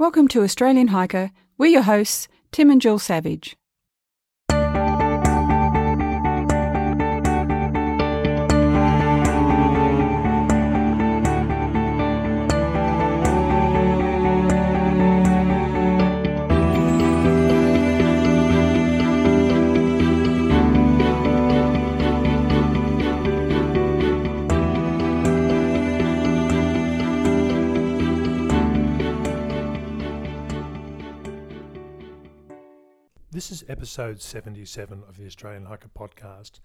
Welcome to Australian Hiker. We're your hosts, Tim and Jill Savage. This is episode 77 of the Australian Hiker Podcast,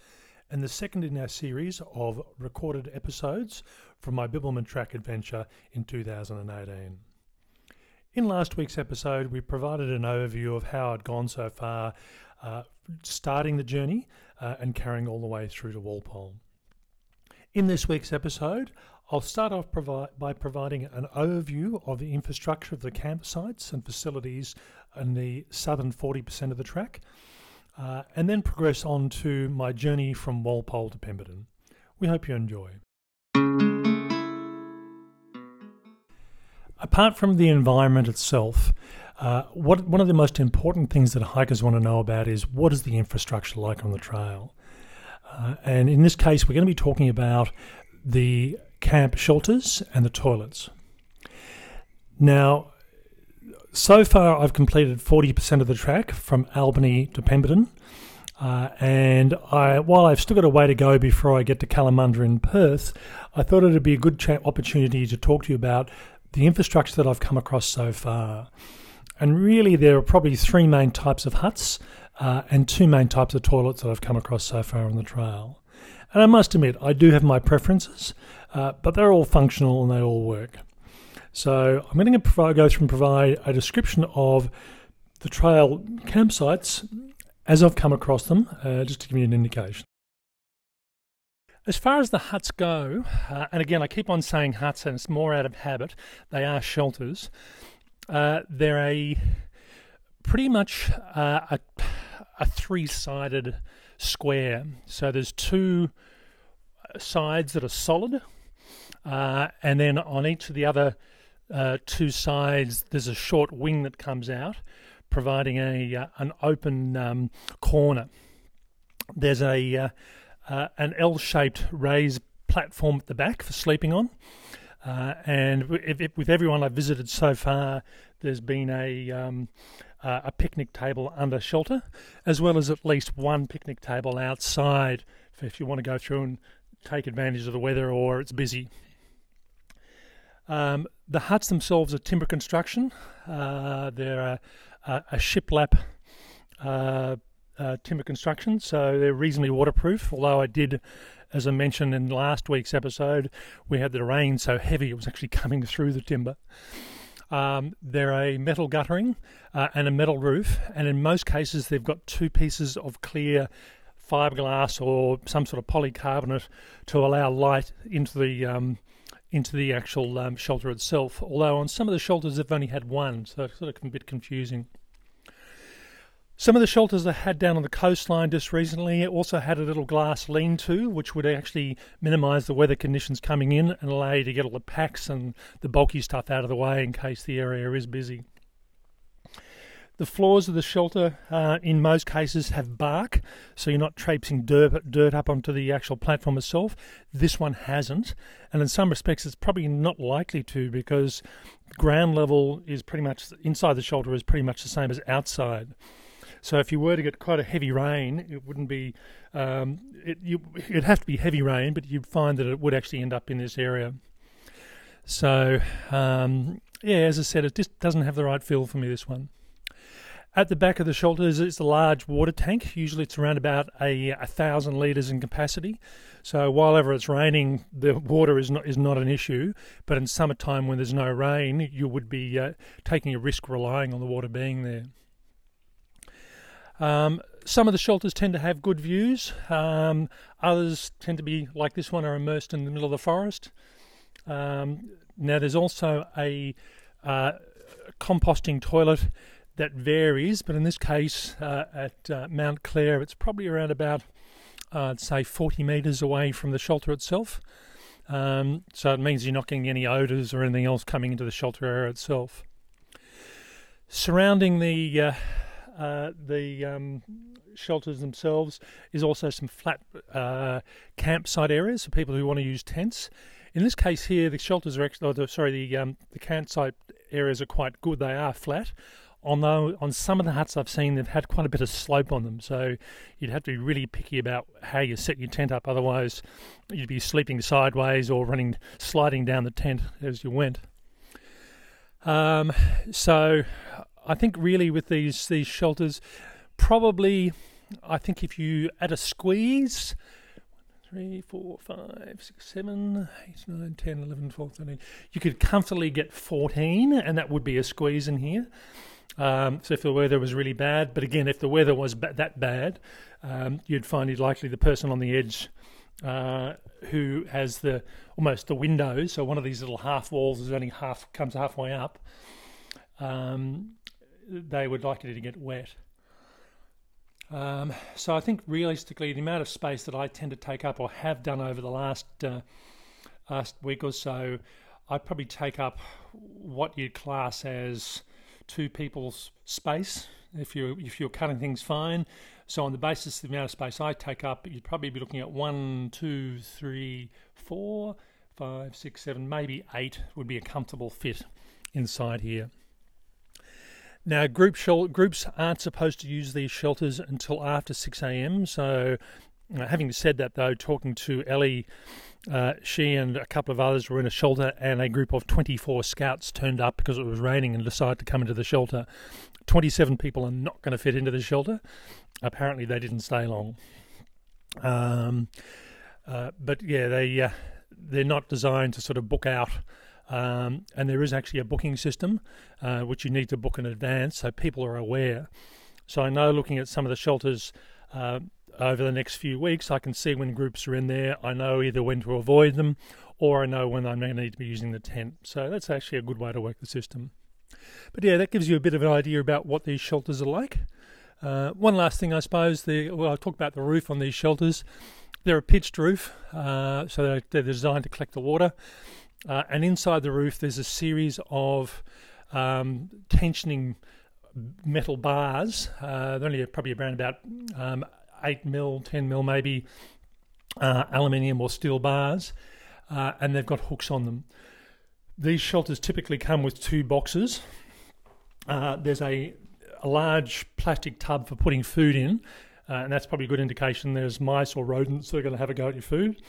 and the second in our series of recorded episodes from my Bibbulmun Track adventure in 2018. In last week's episode, we provided an overview of how I'd gone so far, uh, starting the journey uh, and carrying all the way through to Walpole. In this week's episode, I'll start off provi- by providing an overview of the infrastructure of the campsites and facilities in the southern 40% of the track, uh, and then progress on to my journey from Walpole to Pemberton. We hope you enjoy. Apart from the environment itself, uh, what, one of the most important things that hikers want to know about is what is the infrastructure like on the trail? Uh, and in this case, we're going to be talking about the camp shelters and the toilets. Now, so far I've completed 40% of the track from Albany to Pemberton. Uh, and I, while I've still got a way to go before I get to Kalamunda in Perth, I thought it would be a good opportunity to talk to you about the infrastructure that I've come across so far. And really, there are probably three main types of huts uh, and two main types of toilets that I've come across so far on the trail. And I must admit, I do have my preferences, uh, but they're all functional and they all work. So I'm going to provide, go through and provide a description of the trail campsites as I've come across them, uh, just to give you an indication. As far as the huts go, uh, and again, I keep on saying huts, and it's more out of habit, they are shelters. Uh, they're a pretty much uh, a, a three sided square. So there's two sides that are solid, uh, and then on each of the other uh, two sides, there's a short wing that comes out, providing a uh, an open um, corner. There's a uh, uh, an L-shaped raised platform at the back for sleeping on. Uh, and if, if, with everyone I've visited so far, there's been a um, uh, a picnic table under shelter, as well as at least one picnic table outside if you want to go through and take advantage of the weather or it's busy. Um, the huts themselves are timber construction. Uh, they're a, a, shiplap uh, uh, timber construction, so they're reasonably waterproof. Although I did, as I mentioned in last week's episode, we had the rain so heavy it was actually coming through the timber. Um, they're a metal guttering uh, and a metal roof, and in most cases, they've got two pieces of clear fiberglass or some sort of polycarbonate to allow light into the um, into the actual um, shelter itself. Although on some of the shelters they've only had one, so it's sort of a bit confusing. Some of the shelters I had down on the coastline just recently also had a little glass lean to, which would actually minimise the weather conditions coming in and allow you to get all the packs and the bulky stuff out of the way in case the area is busy. The floors of the shelter, uh, in most cases, have bark, so you're not traipsing dirt, dirt up onto the actual platform itself. This one hasn't, and in some respects, it's probably not likely to because ground level is pretty much inside the shelter is pretty much the same as outside. So if you were to get quite a heavy rain, it wouldn't be. Um, it, you, it'd have to be heavy rain, but you'd find that it would actually end up in this area. So um, yeah, as I said, it just doesn't have the right feel for me. This one. At the back of the shelter is, is a large water tank. Usually it's around about a, a thousand litres in capacity. So while ever it's raining, the water is not is not an issue. But in summertime, when there's no rain, you would be uh, taking a risk relying on the water being there. Um, some of the shelters tend to have good views. Um, others tend to be like this one, are immersed in the middle of the forest. Um, now there's also a uh, composting toilet that varies, but in this case uh, at uh, Mount Clare, it's probably around about, uh, say, 40 metres away from the shelter itself. Um, so it means you're not getting any odours or anything else coming into the shelter area itself. surrounding the uh, uh, the um, shelters themselves is also some flat uh, campsite areas for people who want to use tents. In this case here, the shelters are actually, oh, sorry, the um, the campsite areas are quite good. They are flat, although on some of the huts I've seen they've had quite a bit of slope on them, so you'd have to be really picky about how you set your tent up. Otherwise, you'd be sleeping sideways or running, sliding down the tent as you went. Um, so, I think really with these these shelters, probably, I think if you add a squeeze. 3, 4, 5, 6, 7, 8, 9, 10, 11, 12, 13. You could comfortably get 14, and that would be a squeeze in here. Um, so if the weather was really bad, but again, if the weather was ba- that bad, um, you'd find it likely the person on the edge uh, who has the almost the windows. So one of these little half walls is only half comes halfway up. Um, they would likely to get wet. Um, so I think realistically, the amount of space that I tend to take up or have done over the last uh, last week or so, I probably take up what you'd class as two people's space if you if you're cutting things fine. So on the basis of the amount of space I take up, you'd probably be looking at one, two, three, four, five, six, seven, maybe eight would be a comfortable fit inside here. Now, group shel- groups aren't supposed to use these shelters until after 6 a.m. So, uh, having said that, though, talking to Ellie uh, she and a couple of others were in a shelter, and a group of 24 scouts turned up because it was raining and decided to come into the shelter. 27 people are not going to fit into the shelter. Apparently, they didn't stay long. Um, uh, but yeah, they uh, they're not designed to sort of book out. Um, and there is actually a booking system uh, which you need to book in advance, so people are aware. So I know looking at some of the shelters, over the next few weeks, I can see when groups are in there. I know either when to avoid them or I know when I'm going to need to be using the tent. So that's actually a good way to work the system. But yeah, that gives you a bit of an idea about what these shelters are like. Uh, one last thing, I suppose, the, well, I'll talk about the roof on these shelters. They're a pitched roof, uh, so they're, they're, designed to collect the water. Uh, and inside the roof, there's a series of um, tensioning metal bars. Uh, they're only probably around about um, 8 mil, 10 mil maybe, uh, aluminium or steel bars, uh, and they've got hooks on them. These shelters typically come with two boxes. Uh, there's a, a, large plastic tub for putting food in, uh, and that's probably a good indication there's mice or rodents that are going to have a go at your food.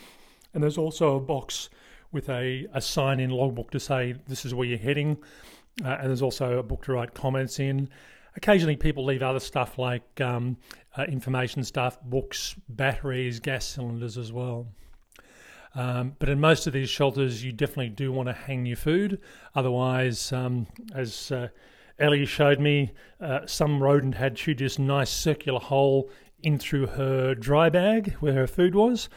And there's also a box with a, a sign in logbook to say this is where you're heading. Uh, and there's also a book to write comments in. Occasionally, people leave other stuff like um, uh, information stuff, books, batteries, gas cylinders as well. Um, but in most of these shelters, you definitely do want to hang your food. Otherwise, um, as uh, Ellie showed me, uh, some rodent had chewed this nice circular hole in through her dry bag where her food was,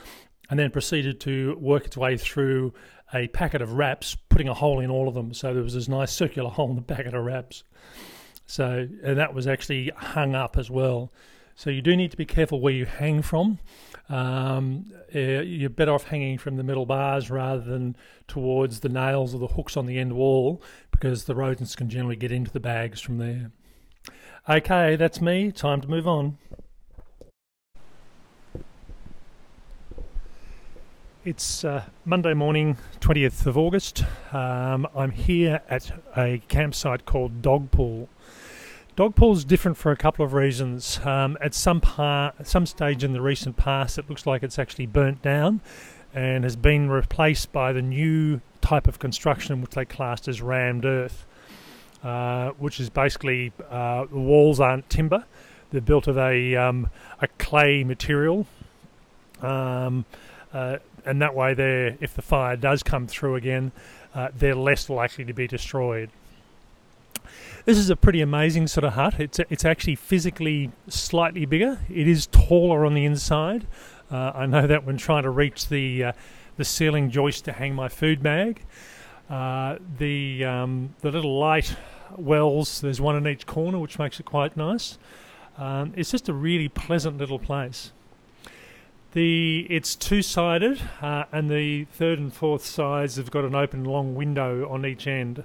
and then proceeded to work its way through a packet of wraps, putting a hole in all of them. So there was this nice circular hole in the packet of wraps. So, and that was actually hung up as well. So you do need to be careful where you hang from. Um, eh, you're better off hanging from the middle bars rather than towards the nails or the hooks on the end wall because the rodents can generally get into the bags from there. Okay, that's me. Time to move on. It's uh, Monday morning, 20th of August. Um, I'm here at a campsite called Dogpool. Dogpool is different for a couple of reasons. Um, at some part, some stage in the recent past, it looks like it's actually burnt down and has been replaced by the new type of construction which they classed as rammed earth, uh, which is basically uh, the walls aren't timber; they're built of a um, a clay material. Um, uh, and that way, they if the fire does come through again, uh, they're less likely to be destroyed. This is a pretty amazing sort of hut. It's it's actually physically slightly bigger. It is taller on the inside. Uh, I know that when trying to reach the uh, the ceiling joist to hang my food bag. Uh, the um, the little light wells. There's one in each corner, which makes it quite nice. Um, it's just a really pleasant little place. The it's two sided, uh, and the third and fourth sides have got an open long window on each end.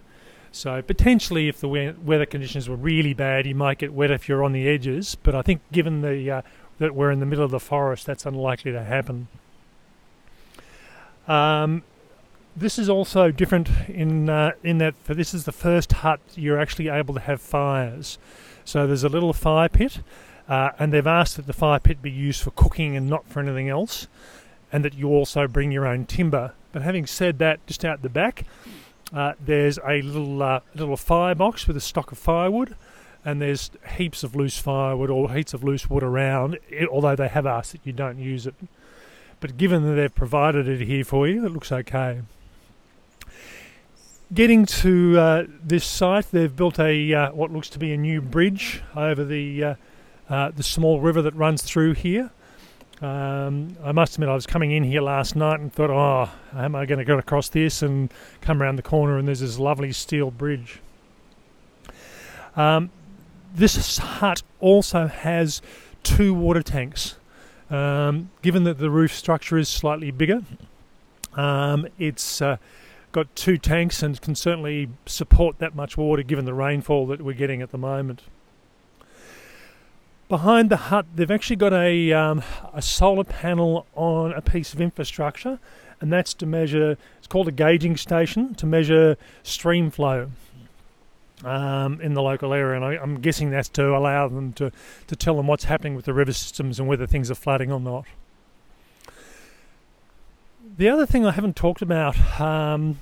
So potentially, if the weather conditions were really bad, you might get wet if you're on the edges. But I think, given the uh, that we're in the middle of the forest, that's unlikely to happen. Um, this is also different in uh, in that for this is the first hut you're actually able to have fires. So there's a little fire pit, uh, and they've asked that the fire pit be used for cooking and not for anything else, and that you also bring your own timber. But having said that, just out the back, uh, there's a little uh, little firebox with a stock of firewood, and there's heaps of loose firewood or heaps of loose wood around. It, although they have asked that you don't use it, but given that they've provided it here for you, it looks okay getting to uh, this site, they've built a uh, what looks to be a new bridge over the uh, uh the small river that runs through here. Um, I must admit, I was coming in here last night and thought, "Oh, am I going to get across this?" and come around the corner, and there's this lovely steel bridge. Um, this hut also has two water tanks. Um, given that the roof structure is slightly bigger, um, it's uh, got two tanks and can certainly support that much water given the rainfall that we're getting at the moment. Behind the hut, they've actually got a, um, a solar panel on a piece of infrastructure, and that's to measure, it's called a gauging station to measure stream flow um, in the local area. And I, am guessing that's to allow them to, to tell them what's happening with the river systems and whether things are flooding or not. The other thing I haven't talked about um,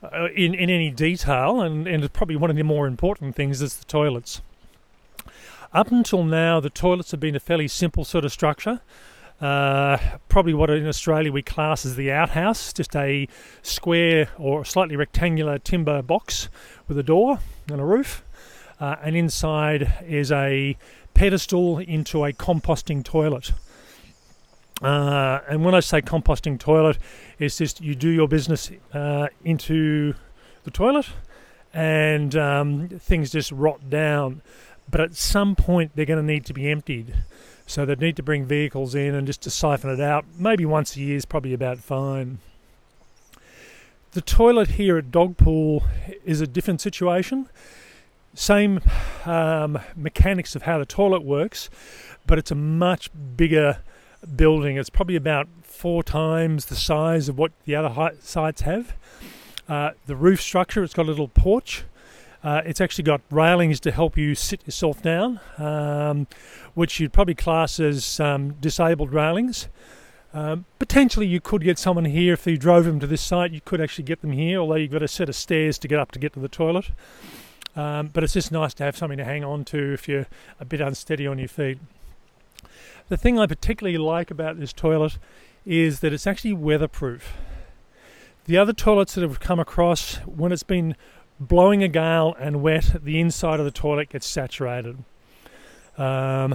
uh, in, in any detail, and, and probably one of the more important things, is the toilets. Up until now, the toilets have been a fairly simple sort of structure. Uh, probably what in Australia we class as the outhouse, just a square or slightly rectangular timber box with a door and a roof. Uh, and inside is a pedestal into a composting toilet. Uh, and when I say composting toilet, it's just you do your business uh, into the toilet and um, things just rot down. But at some point, they're going to need to be emptied. So they'd need to bring vehicles in and just to siphon it out. Maybe once a year is probably about fine. The toilet here at Dogpool is a different situation. Same um, mechanics of how the toilet works, but it's a much bigger building. It's probably about four times the size of what the other sites have. Uh, the roof structure, it's got a little porch. Uh, it's actually got railings to help you sit yourself down, um, which you'd probably class as um, disabled railings. Um, potentially, you could get someone here if you drove them to this site. You could actually get them here, although you've got a set of stairs to get up to get to the toilet. Um, but it's just nice to have something to hang on to if you're a bit unsteady on your feet. The thing I particularly like about this toilet is that it's actually weatherproof. The other toilets that I've come across, when it's been blowing a gale and wet, the inside of the toilet gets saturated. Um,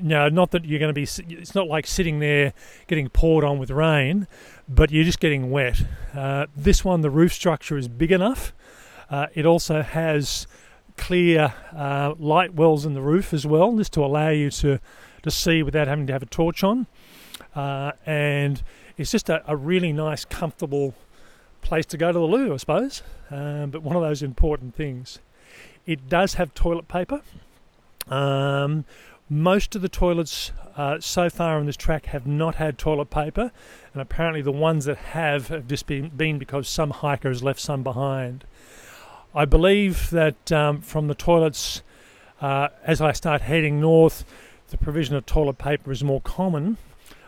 no, not that you're going to be, it's not like sitting there getting poured on with rain, but you're just getting wet. Uh, this one, the roof structure is big enough. Uh, it also has clear uh, light wells in the roof as well, just to allow you to to see without having to have a torch on. Uh, and it's just a, a, really nice, comfortable place to go to the loo, I suppose. Um, but one of those important things. It does have toilet paper. Um, most of the toilets uh, so far on this track have not had toilet paper, and apparently the ones that have have just been, been because some hiker has left some behind. I believe that um, from the toilets, uh, as I start heading north, the provision of toilet paper is more common,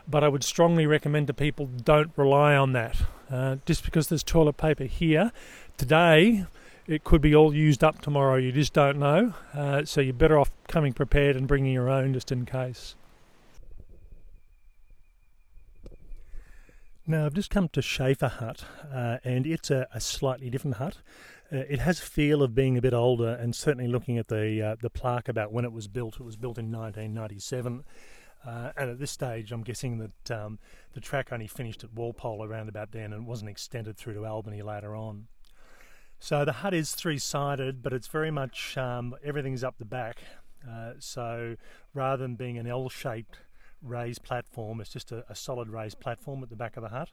but I would strongly recommend to people don't rely on that. Uh, just because there's toilet paper here today, it could be all used up tomorrow. You just don't know. Uh, so you're better off coming prepared and bringing your own just in case. Now, I've just come to Schaefer Hut, uh, and it's a, a, slightly different hut. Uh, it has a feel of being a bit older, and certainly looking at the uh, the plaque about when it was built, it was built in 1997. Uh, and at this stage, I'm guessing that um, the track only finished at Walpole around about then and wasn't extended through to Albany later on. So the hut is three sided, but it's very much um, everything's up the back. Uh, so rather than being an L shaped raised platform. It's just a, a, solid raised platform at the back of the hut,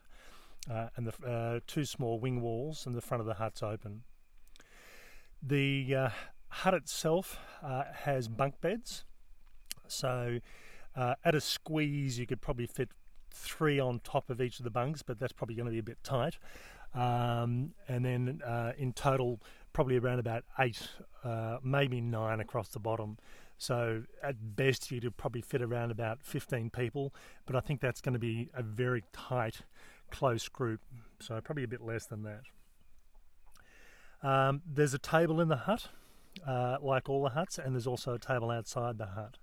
uh, and the uh, two small wing walls, and the front of the hut's open. The uh, hut itself uh, has bunk beds, so uh, at a squeeze you could probably fit three on top of each of the bunks, but that's probably going to be a bit tight. Um, and then uh, in total, probably around about eight, uh, maybe nine across the bottom. So at best, you could probably fit around about 15 people, but I think that's going to be a very tight, close group. So probably a bit less than that. Um, there's a table in the hut, uh, like all the huts, and there's also a table outside the hut.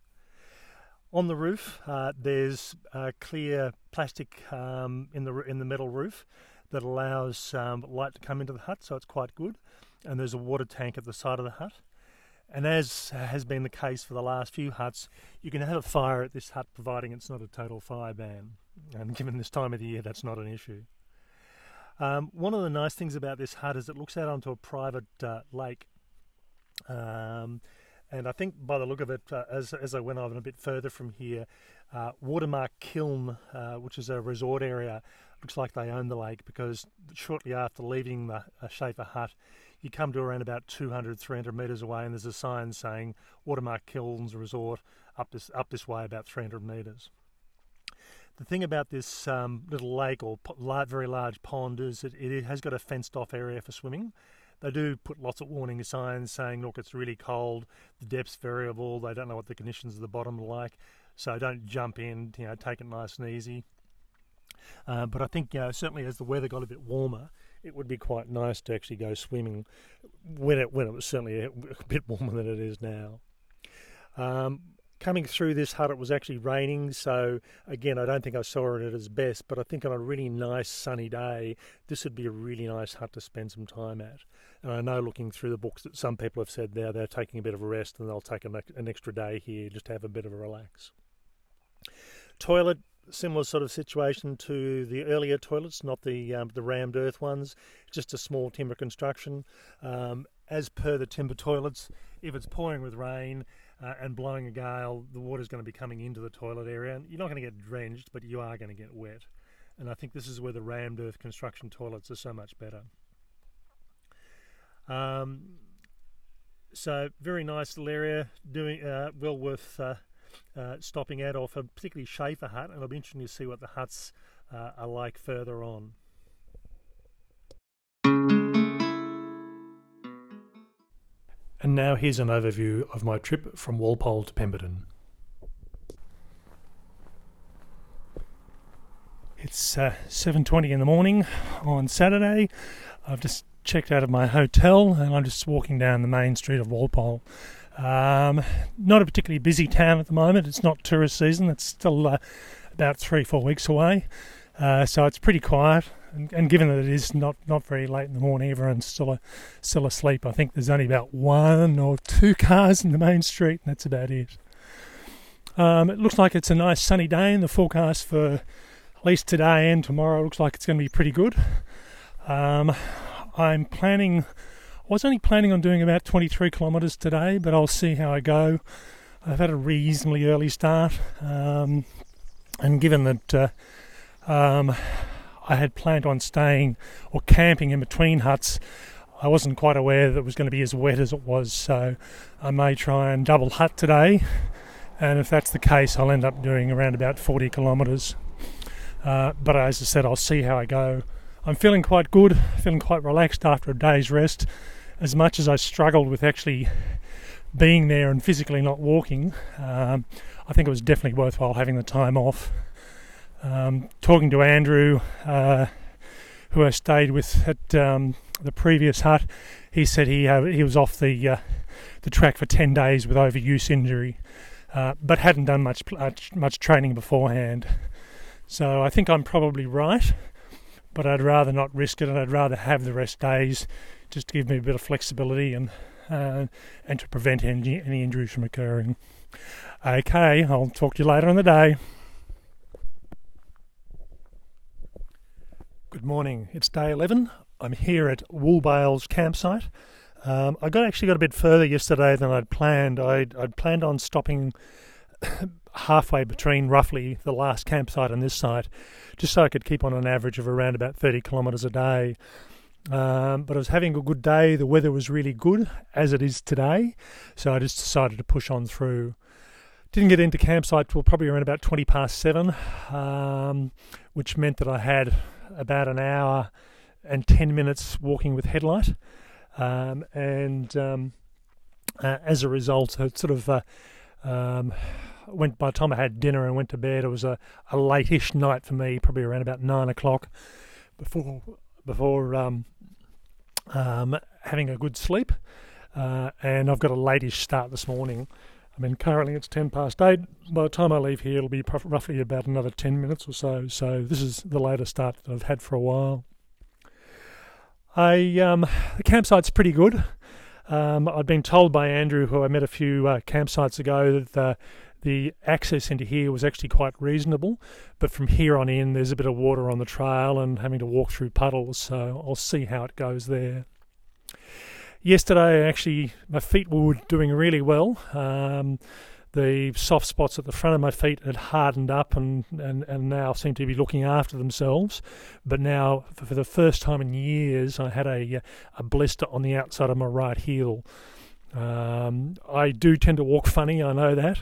On the roof, uh, there's a clear plastic um, in the in the metal roof that allows um, light to come into the hut, so it's quite good. And there's a water tank at the side of the hut. And as has been the case for the last few huts, you can have a fire at this hut providing it's not a total fire ban. And given this time of the year, that's not an issue. Um, one of the nice things about this hut is it looks out onto a private uh, lake. Um, and I think by the look of it, uh, as, as I went on a bit further from here, uh, Watermark Kiln, uh, which is a resort area, looks like they own the lake because shortly after leaving the uh, Schaefer hut, you come to around about 200, 300 metres away, and there's a sign saying Watermark Kilns Resort up this up this way about 300 metres. The thing about this um, little lake or very large pond is that it has got a fenced off area for swimming. They do put lots of warning signs saying, look, it's really cold, the depth's variable, they don't know what the conditions of the bottom are like, so don't jump in, you know, take it nice and easy. Uh, but I think, you know, certainly as the weather got a bit warmer, it would be quite nice to actually go swimming when it when it was certainly a, bit warmer than it is now. Um, coming through this hut, it was actually raining, so again, I don't think I saw it at its best. But I think on a really nice sunny day, this would be a really nice hut to spend some time at. And I know, looking through the books, that some people have said now they're taking a bit of a rest and they'll take an, an extra day here just to have a bit of a relax. Toilet similar sort of situation to the earlier toilets, not the um, the rammed earth ones. Just a small timber construction. Um, as per the timber toilets, if it's pouring with rain uh, and blowing a gale, the water's going to be coming into the toilet area. And you're not going to get drenched, but you are going to get wet. And I think this is where the rammed earth construction toilets are so much better. Um, so very nice little area, doing uh, well worth uh, uh, stopping at, or for particularly Schaefer hut, and it'll be interesting to see what the huts uh, are like further on. And now here's an overview of my trip from Walpole to Pemberton. It's uh, 7:20 in the morning on Saturday. I've just checked out of my hotel and I'm just walking down the main street of Walpole. Um, not a particularly busy town at the moment. It's not tourist season. It's still uh, about three, four weeks away. Uh, so it's pretty quiet. And, and, given that it is not, not very late in the morning, everyone's still, still asleep. I think there's only about one or two cars in the main street, and that's about it. Um, it looks like it's a nice sunny day, and the forecast for at least today and tomorrow looks like it's going to be pretty good. Um, I'm planning I was only planning on doing about 23 kilometres today, but I'll see how I go. I've had a reasonably early start, um, and given that uh, um, I had planned on staying or camping in between huts, I wasn't quite aware that it was going to be as wet as it was, so I may try and double hut today. And if that's the case, I'll end up doing around about 40 kilometres. Uh, but as I said, I'll see how I go. I'm feeling quite good, feeling quite relaxed after a day's rest. As much as I struggled with actually being there and physically not walking, um, I think it was definitely worthwhile having the time off. Um, talking to Andrew, uh, who I stayed with at um, the previous hut, he said he uh, he was off the uh, the track for ten days with overuse injury, uh, but hadn't done much much training beforehand. So I think I'm probably right but I'd rather not risk it and I'd rather have the rest days just to give me a bit of flexibility and uh, and to prevent any, any injuries from occurring. Okay, I'll talk to you later in the day. Good morning. It's day 11. I'm here at Woolbales campsite. Um, I got actually got a bit further yesterday than I'd planned. I'd, I'd planned on stopping halfway between roughly the last campsite and this site, just so I could keep on an average of around about 30 kilometres a day. Um, but I was having a good day. The weather was really good, as it is today. So I just decided to push on through. Didn't get into campsite till probably around about 20 past seven, um, which meant that I had about an hour and 10 minutes walking with headlight. Um, and um, uh, as a result, it sort of uh, um, went by the time I had dinner and went to bed. It was a, a late-ish night for me, probably around about nine o'clock before before um, um, having a good sleep. Uh, and I've got a late-ish start this morning. I mean, currently it's 10 past 8. By the time I leave here, it'll be roughly about another 10 minutes or so. So this is the latest start that I've had for a while. I um, The campsite's pretty good. Um, I'd been told by Andrew, who I met a few uh, campsites ago, that the, the access into here was actually quite reasonable. But from here on in, there's a bit of water on the trail and having to walk through puddles. So I'll see how it goes there yesterday, actually, my feet were doing really well. Um, the soft spots at the front of my feet had hardened up and, and, and now seem to be looking after themselves. But now, for the first time in years, I had a, a blister on the outside of my right heel. Um, I do tend to walk funny, I know that.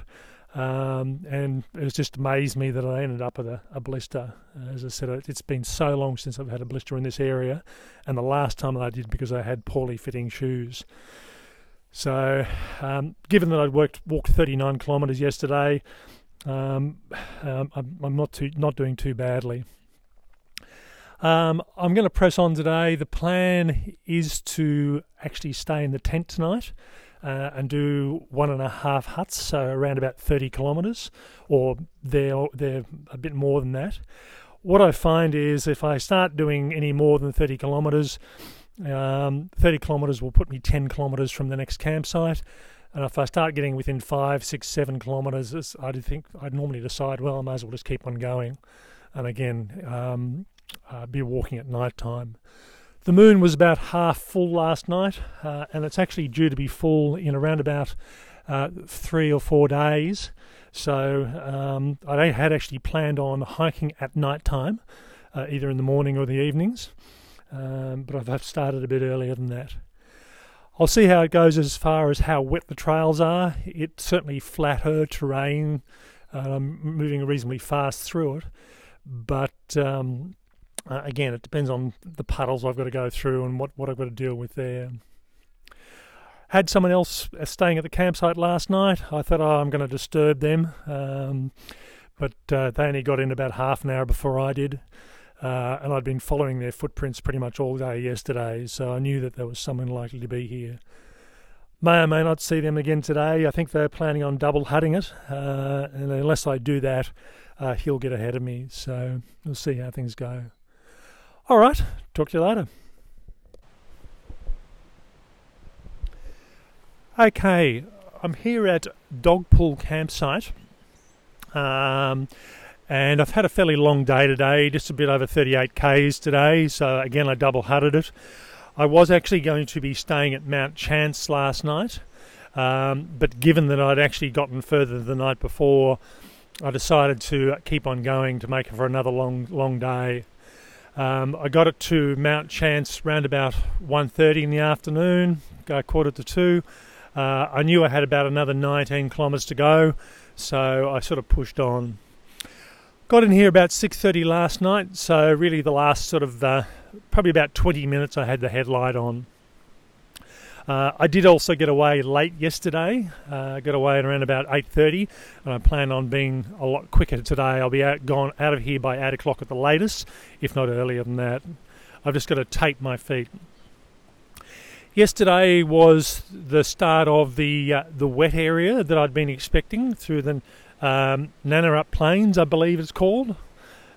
Um, and it's just amazed me that I ended up with a, a blister. As I said, it's been so long since I've had a blister in this area, and the last time I did because I had poorly fitting shoes. So, um, given that I'd worked walked 39 kilometres yesterday, um, um, I'm, I'm, not too not doing too badly. Um, I'm going to press on today. The plan is to actually stay in the tent tonight uh, and do one and a half huts, so around about 30 kilometres, or they're, they're a bit more than that. What I find is if I start doing any more than 30 kilometres, um, 30 kilometres will put me 10 kilometres from the next campsite. And if I start getting within five, six, seven kilometres, I'd think I'd normally decide, well, I might as well just keep on going. And again, um, uh, be walking at night time. The moon was about half full last night, uh, and it's actually due to be full in around about uh, three or four days. So um, I had actually planned on hiking at night time, uh, either in the morning or the evenings, um, but I've started a bit earlier than that. I'll see how it goes as far as how wet the trails are. It's certainly flatter terrain, um, moving reasonably fast through it, but um, uh, again, it depends on the puddles I've got to go through and what, what I've got to deal with there. Had someone else uh, staying at the campsite last night. I thought, oh, I'm going to disturb them. Um, but uh, they only got in about half an hour before I did. Uh, and I'd been following their footprints pretty much all day yesterday, so I knew that there was someone likely to be here. May or may not see them again today. I think they're planning on double hutting it, uh, and unless I do that, uh, he'll get ahead of me. So we'll see how things go. All right, talk to you later. Okay, I'm here at Dogpool Campsite. Um, and I've had a fairly long day today, just a bit over 38 k's today. So again, I double hutted it. I was actually going to be staying at Mount Chance last night, um, but given that I'd actually gotten further the night before, I decided to keep on going to make it for another long, long day. Um, I got it to Mount Chance round about 1.30 in the afternoon, quarter to two. Uh, I knew I had about another 19 kilometres to go, so I sort of pushed on. Got in here about 6.30 last night, so really the last sort of, uh, probably about 20 minutes I had the headlight on. Uh, I did also get away late yesterday. Uh, got away at around about 8:30, and I plan on being a lot quicker today. I'll be out, gone out of here by 8 o'clock at the latest, if not earlier than that. I've just got to tape my feet. Yesterday was the start of the uh, the wet area that I'd been expecting through the um, Nannurup Plains, I believe it's called.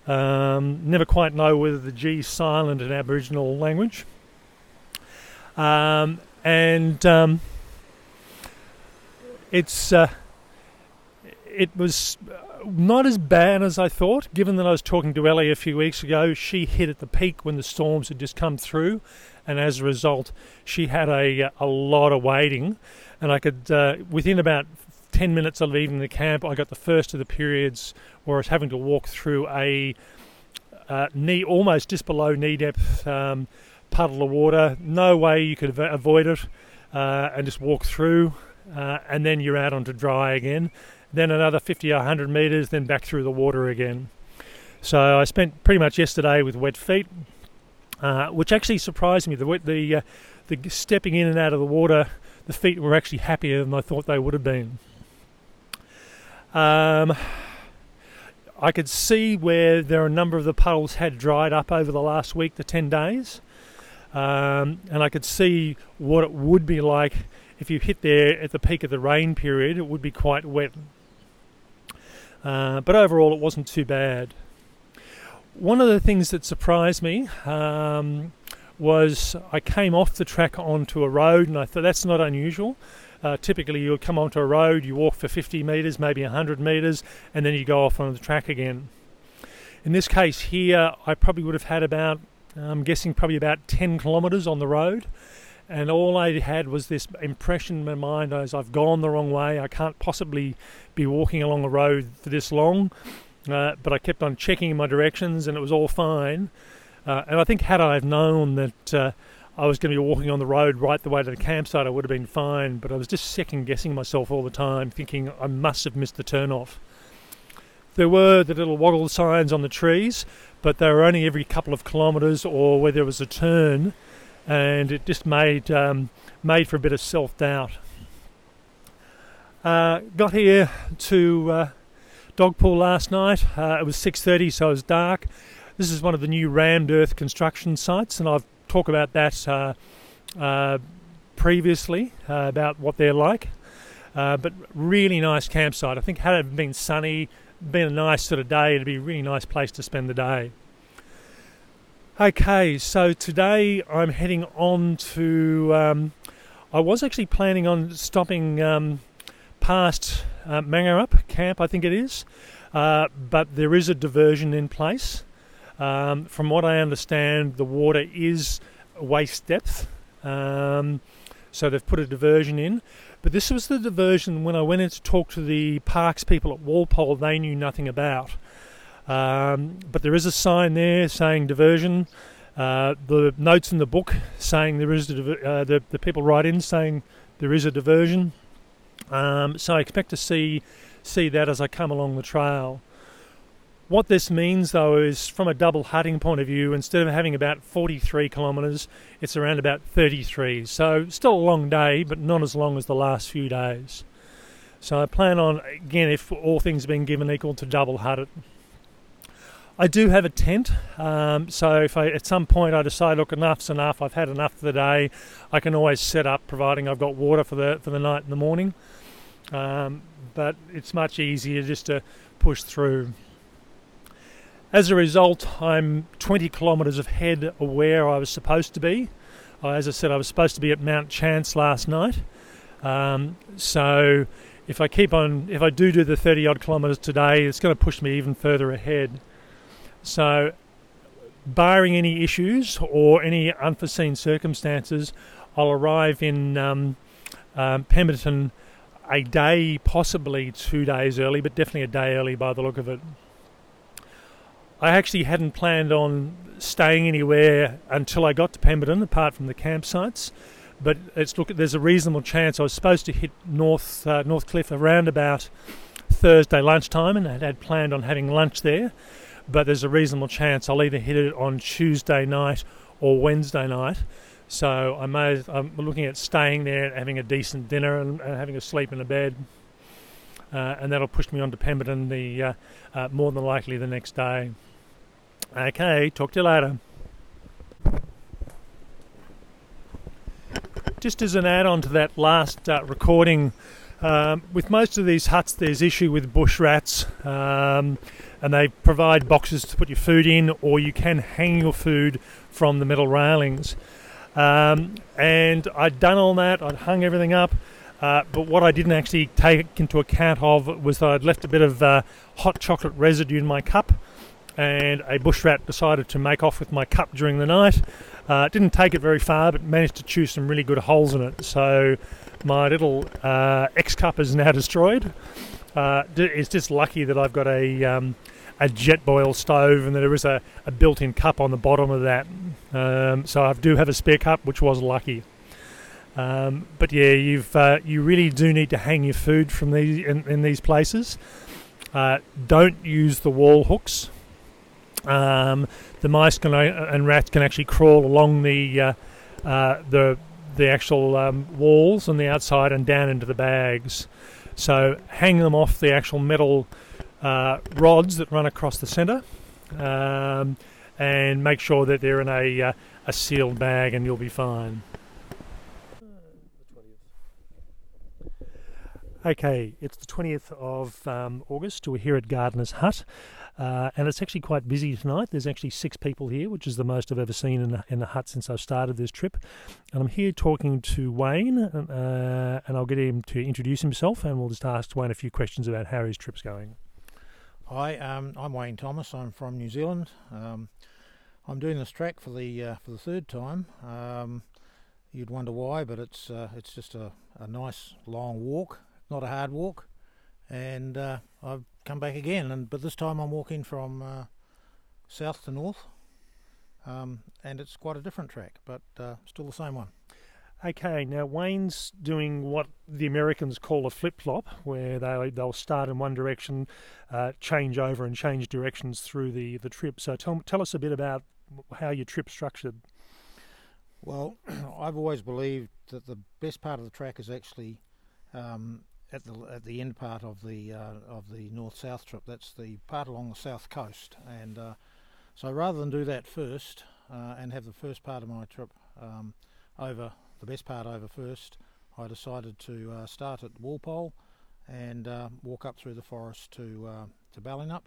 Um, never quite know whether the G is silent in Aboriginal language. Um, and um, it's uh, it was not as bad as I thought. Given that I was talking to Ellie a few weeks ago, she hit at the peak when the storms had just come through, and as a result, she had a a lot of waiting, and I could uh, within about 10 minutes of leaving the camp, I got the first of the periods where I was having to walk through a uh, knee, almost just below knee depth um, puddle of water, no way you could avoid it, uh, and just walk through, uh, and then you're out onto dry again. Then another 50 or 100 metres, then back through the water again. So I spent pretty much yesterday with wet feet, uh, which actually surprised me. The the uh, the stepping in and out of the water, the feet were actually happier than I thought they would have been. Um, I could see where there are a number of the puddles had dried up over the last week, the 10 days. Um, and I could see what it would be like if you hit there at the peak of the rain period. It would be quite wet. Uh, but overall, it wasn't too bad. One of the things that surprised me um, was I came off the track onto a road, and I thought that's not unusual. Uh, typically, you'll come onto a road, you walk for 50 metres, maybe 100 metres, and then you go off on the track again. In this case here, I probably would have had about, I'm guessing, probably about 10 kilometres on the road. And all I had was this impression in my mind as I've gone the wrong way. I can't possibly be walking along a road for this long. Uh, but I kept on checking my directions and it was all fine. Uh, and I think had I have known that uh, I was going to be walking on the road right the way to the campsite, I would have been fine. But I was just second guessing myself all the time, thinking I must have missed the turnoff. There were the little woggle signs on the trees, but they were only every couple of kilometres or where there was a turn, and it just made um, made for a bit of self doubt. Uh, got here to uh, Dogpool last night. Uh, it was 6:30, so it was dark. This is one of the new rammed earth construction sites, and I've talked about that uh, uh, previously uh, about what they're like. But really nice campsite. I think had it been sunny, been a nice sort of day, it'd be a really nice place to spend the day. Okay, so today I'm heading on to. Um, I was actually planning on stopping um, past uh, Mangarup camp, I think it is. Uh, but there is a diversion in place. Um, from what I understand, the water is waist depth, um, so they've put a diversion in. But this was the diversion when I went in to talk to the parks people at Walpole, they knew nothing about. Um, but there is a sign there saying diversion. Uh, the notes in the book saying there is a, uh, the, the people write in saying there is a diversion. Um, so I expect to see see that as I come along the trail. What this means though is from a double hutting point of view, instead of having about 43 kilometres, it's around about 33. So still a long day, but not as long as the last few days. So I plan on, again, if all things being given equal, to double hut it. I do have a tent, um, so if I, at some point I decide, look, enough's enough, I've had enough for the day, I can always set up, providing I've got water for the for the night and the morning. Um, but it's much easier just to push through. As a result, I'm 20 kilometres ahead of where I was supposed to be. Uh, as I said, I was supposed to be at Mount Chance last night. Um, so if I keep on, if I do do the 30 odd kilometres today, it's going to push me even further ahead. So, barring any issues or any unforeseen circumstances, I'll arrive in um, um, Pemberton a day, possibly two days early, but definitely a day early by the look of it. I actually hadn't planned on staying anywhere until I got to Pemberton, apart from the campsites. But it's look, there's a reasonable chance I was supposed to hit North uh, Northcliffe around about Thursday lunchtime, and I had planned on having lunch there but there's a reasonable chance I'll either hit it on Tuesday night or Wednesday night. So I may I'm looking at staying there and having a decent dinner and, and having a sleep in a bed, uh, and that'll push me on to Pemberton the uh, uh, more than likely the next day. Okay, talk to you later. Just as an add-on to that last uh, recording, um, with most of these huts, there's issue with bush rats. Um, and they provide boxes to put your food in, or you can hang your food from the metal railings. Um, and I'd done all that, I'd hung everything up, uh, but what I didn't actually take into account of was that I'd left a bit of uh, hot chocolate residue in my cup, and a bush rat decided to make off with my cup during the night. Uh, didn't take it very far, but managed to chew some really good holes in it. So my little uh, X cup is now destroyed. Uh, it's just lucky that I've got a um, a Jetboil stove, and that there is a, a built-in cup on the bottom of that. Um, so I do have a spare cup, which was lucky. Um, but yeah, you've uh, you really do need to hang your food from these in, in these places. Uh, don't use the wall hooks. Um, the mice can, uh, and rats can actually crawl along the uh, uh, the the actual um, walls on the outside and down into the bags. So hang them off the actual metal uh, rods that run across the centre, um, and make sure that they're in a a sealed bag, and you'll be fine. Okay, it's the 20th of um, August. We're here at Gardner's Hut, uh, and it's actually quite busy tonight. There's actually six people here, which is the most I've ever seen in the, in the hut since I've started this trip. And I'm here talking to Wayne, uh, and I'll get him to introduce himself, and we'll just ask Wayne a few questions about how his trip's going. Hi, um, I'm Wayne Thomas. I'm from New Zealand. Um, I'm doing this track for the uh, for the third time. Um, you'd wonder why, but it's uh, it's just a, a nice long walk not a hard walk, and uh, I've come back again. And but this time I'm walking from uh, south to north, um, and it's quite a different track, but uh, still the same one. Okay, now Wayne's doing what the Americans call a flip flop, where they they'll start in one direction, uh, change over, and change directions through the the trip. So tell tell us a bit about how your trip structured. Well, I've always believed that the best part of the track is actually um, at the at the end part of the uh, of the north south trip. That's the part along the south coast, and uh, so rather than do that first uh, and have the first part of my trip um, over the best part over first, I decided to uh, start at Walpole and uh, walk up through the forest to uh, to Balingup,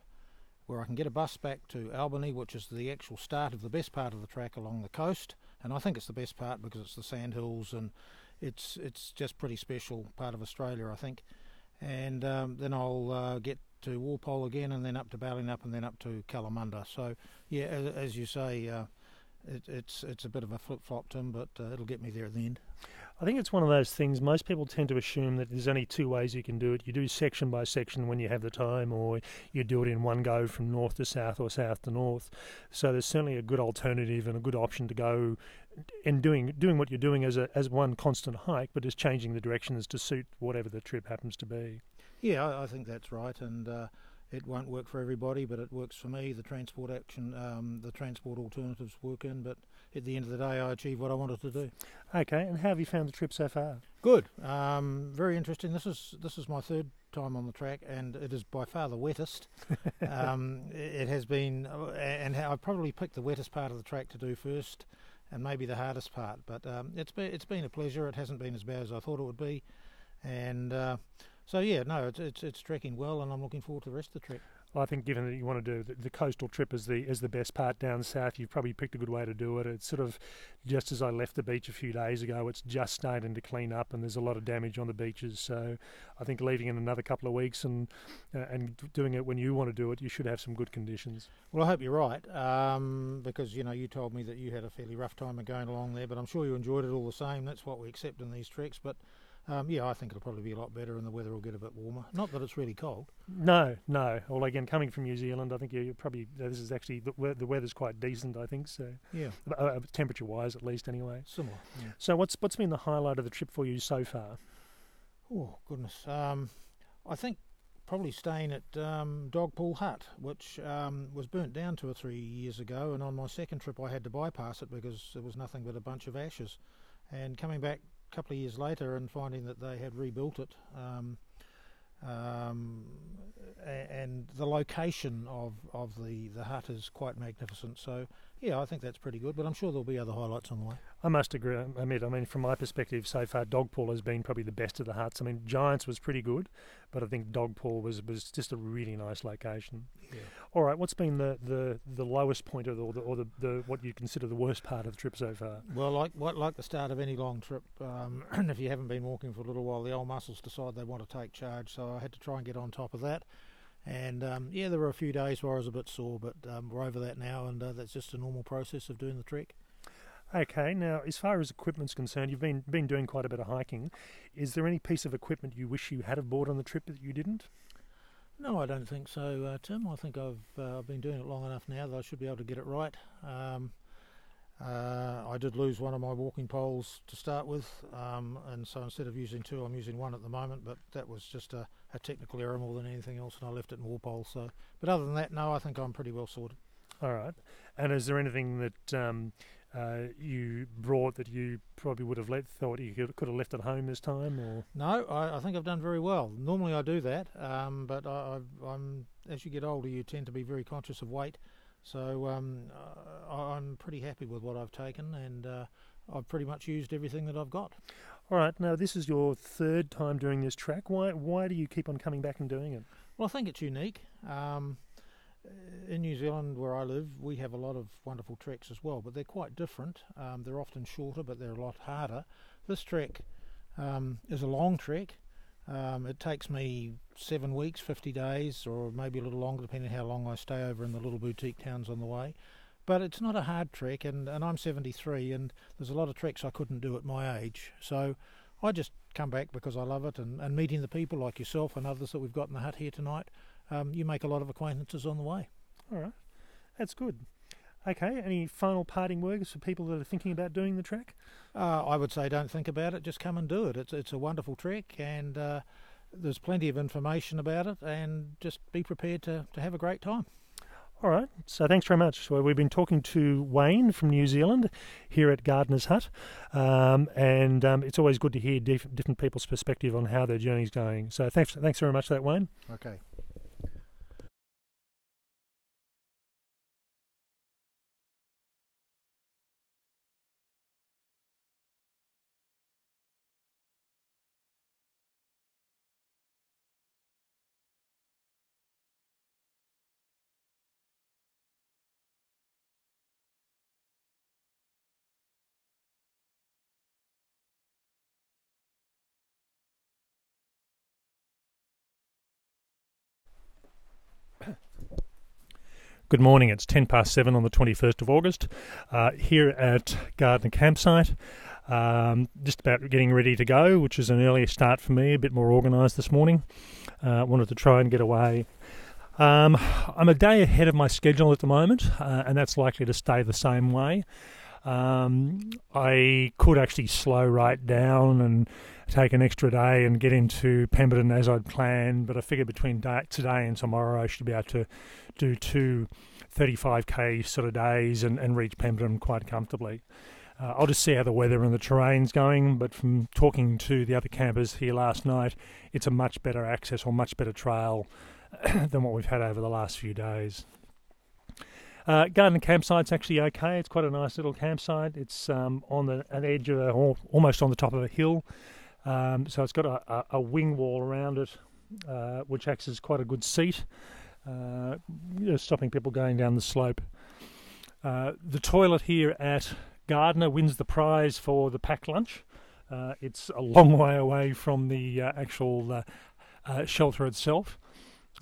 where I can get a bus back to Albany, which is the actual start of the best part of the track along the coast. And I think it's the best part because it's the sandhills and it's it's just pretty special part of Australia, I think. And um, then I'll uh, get to Walpole again, and then up to Balingup, and then up to Kalamunda. So yeah, as, as you say, uh, it, it's it's a bit of a flip flop, Tim, but uh, it'll get me there at the end. I think it's one of those things. Most people tend to assume that there's only two ways you can do it. You do section by section when you have the time, or you do it in one go from north to south or south to north. So there's certainly a good alternative and a good option to go and doing doing what you're doing as a as one constant hike, but just changing the directions to suit whatever the trip happens to be. Yeah, I, I think that's right, and uh, it won't work for everybody, but it works for me. The transport action, um, the transport alternatives work in, but at the end of the day, I achieved what I wanted to do. Okay, and how have you found the trip so far? Good, um, very interesting. This is this is my third time on the track, and it is by far the wettest. um, it has been, uh, and I probably picked the wettest part of the track to do first and maybe the hardest part. But um, it's been it's been a pleasure. It hasn't been as bad as I thought it would be, and uh, so yeah, no, it's, it's it's trekking well, and I'm looking forward to the rest of the trek. I think given that you want to do the, coastal trip as the as the best part down south, you've probably picked a good way to do it. It's sort of just as I left the beach a few days ago, it's just starting to clean up, and there's a lot of damage on the beaches. So I think leaving in another couple of weeks and uh, and doing it when you want to do it, you should have some good conditions. Well, I hope you're right, um, because you know you told me that you had a fairly rough time of going along there, but I'm sure you enjoyed it all the same. That's what we accept in these treks, but. Um, yeah, I think it'll probably be a lot better and the weather will get a bit warmer. Not that it's really cold. No, no. Well, again, coming from New Zealand, I think you probably this is actually the, the weather's quite decent. I think so. Yeah, uh, uh temperature wise, at least, anyway. Similar. Yeah. So, what's what's been the highlight of the trip for you so far? Oh goodness, um, I think probably staying at um, Dogpool Hut, which um, was burnt down two or three years ago, and on my second trip I had to bypass it because there was nothing but a bunch of ashes. And coming back couple of years later and finding that they had rebuilt it. Um, um, and the location of, of the, the hut is quite magnificent. So, yeah, I think that's pretty good, but I'm sure there'll be other highlights on the way. I must agree, admit, I mean, from my perspective so far, Dogpool has been probably the best of the huts. I mean, Giants was pretty good, but I think Dogpool was, was just a really nice location. Yeah. All right, what's been the, the, the lowest point of the, or, the, or the, the what you consider the worst part of the trip so far? Well, like what like the start of any long trip, um, if you haven't been walking for a little while, the old muscles decide they want to take charge. So I had to try and get on top of that. And um, yeah, there were a few days where I was a bit sore, but um, we're over that now, and uh, that's just a normal process of doing the trek. Okay, now as far as equipment's concerned, you've been been doing quite a bit of hiking. Is there any piece of equipment you wish you had aboard on the trip that you didn't? No, I don't think so, uh, Tim. I think I've uh, been doing it long enough now that I should be able to get it right. Um, uh, I did lose one of my walking poles to start with, um, and so instead of using two, I'm using one at the moment. But that was just a, a technical error more than anything else, and I left it in Walpole. So, but other than that, no, I think I'm pretty well sorted. All right. And is there anything that um, uh, you brought that you probably would have let, thought you could, could have left at home this time, or No, I, I think I've done very well. Normally I do that, um, but I, I, I'm as you get older, you tend to be very conscious of weight. So um, uh, I'm pretty happy with what I've taken, and uh, I've pretty much used everything that I've got. all right? Now this is your third time doing this track. Why why do you keep on coming back and doing it? Well, I think it's unique. Um, in New Zealand, where I live, we have a lot of wonderful treks as well, but they're quite different. Um, they're often shorter, but they're a lot harder. This trek um, is a long trek. Um, it takes me seven weeks, 50 days, or maybe a little longer, depending how long I stay over in the little boutique towns on the way. But it's not a hard trek, and, and I'm 73, and there's a lot of treks I couldn't do at my age. So I just come back because I love it, and, and meeting the people like yourself and others that we've got in the hut here tonight um, you make a lot of acquaintances on the way. All right, that's good. Okay, any final parting words for people that are thinking about doing the track? Uh, I would say don't think about it, just come and do it. It's it's a wonderful trek, and uh, there's plenty of information about it, and just be prepared to, to have a great time. All right, so thanks very much. Well, we've been talking to Wayne from New Zealand here at Gardner's Hut, um, and um, it's always good to hear diff- different people's perspective on how their journey's going. So thanks, thanks very much for that, Wayne. Okay. Good morning. It's 10 past 7 on the 21st of August uh, here at Gardner Campsite. Um, just about getting ready to go, which is an earlier start for me, a bit more organised this morning. Uh, wanted to try and get away. Um, I'm a day ahead of my schedule at the moment, uh, and that's likely to stay the same way. Um, I could actually slow right down and take an extra day and get into Pemberton as I'd planned, but I figure between da today and tomorrow I should be able to do two 35k sort of days and, and reach Pemberton quite comfortably. Uh, I'll just see how the weather and the terrain's going, but from talking to the other campers here last night, it's a much better access or much better trail than what we've had over the last few days. Uh, Garden campsite's actually okay. It's quite a nice little campsite. It's um, on the an edge of a, al- almost on the top of a hill, um, so it's got a, a, a wing wall around it, uh, which acts as quite a good seat, uh, you know, stopping people going down the slope. Uh, the toilet here at Gardner wins the prize for the packed lunch. Uh, it's a long way away from the uh, actual uh, shelter itself.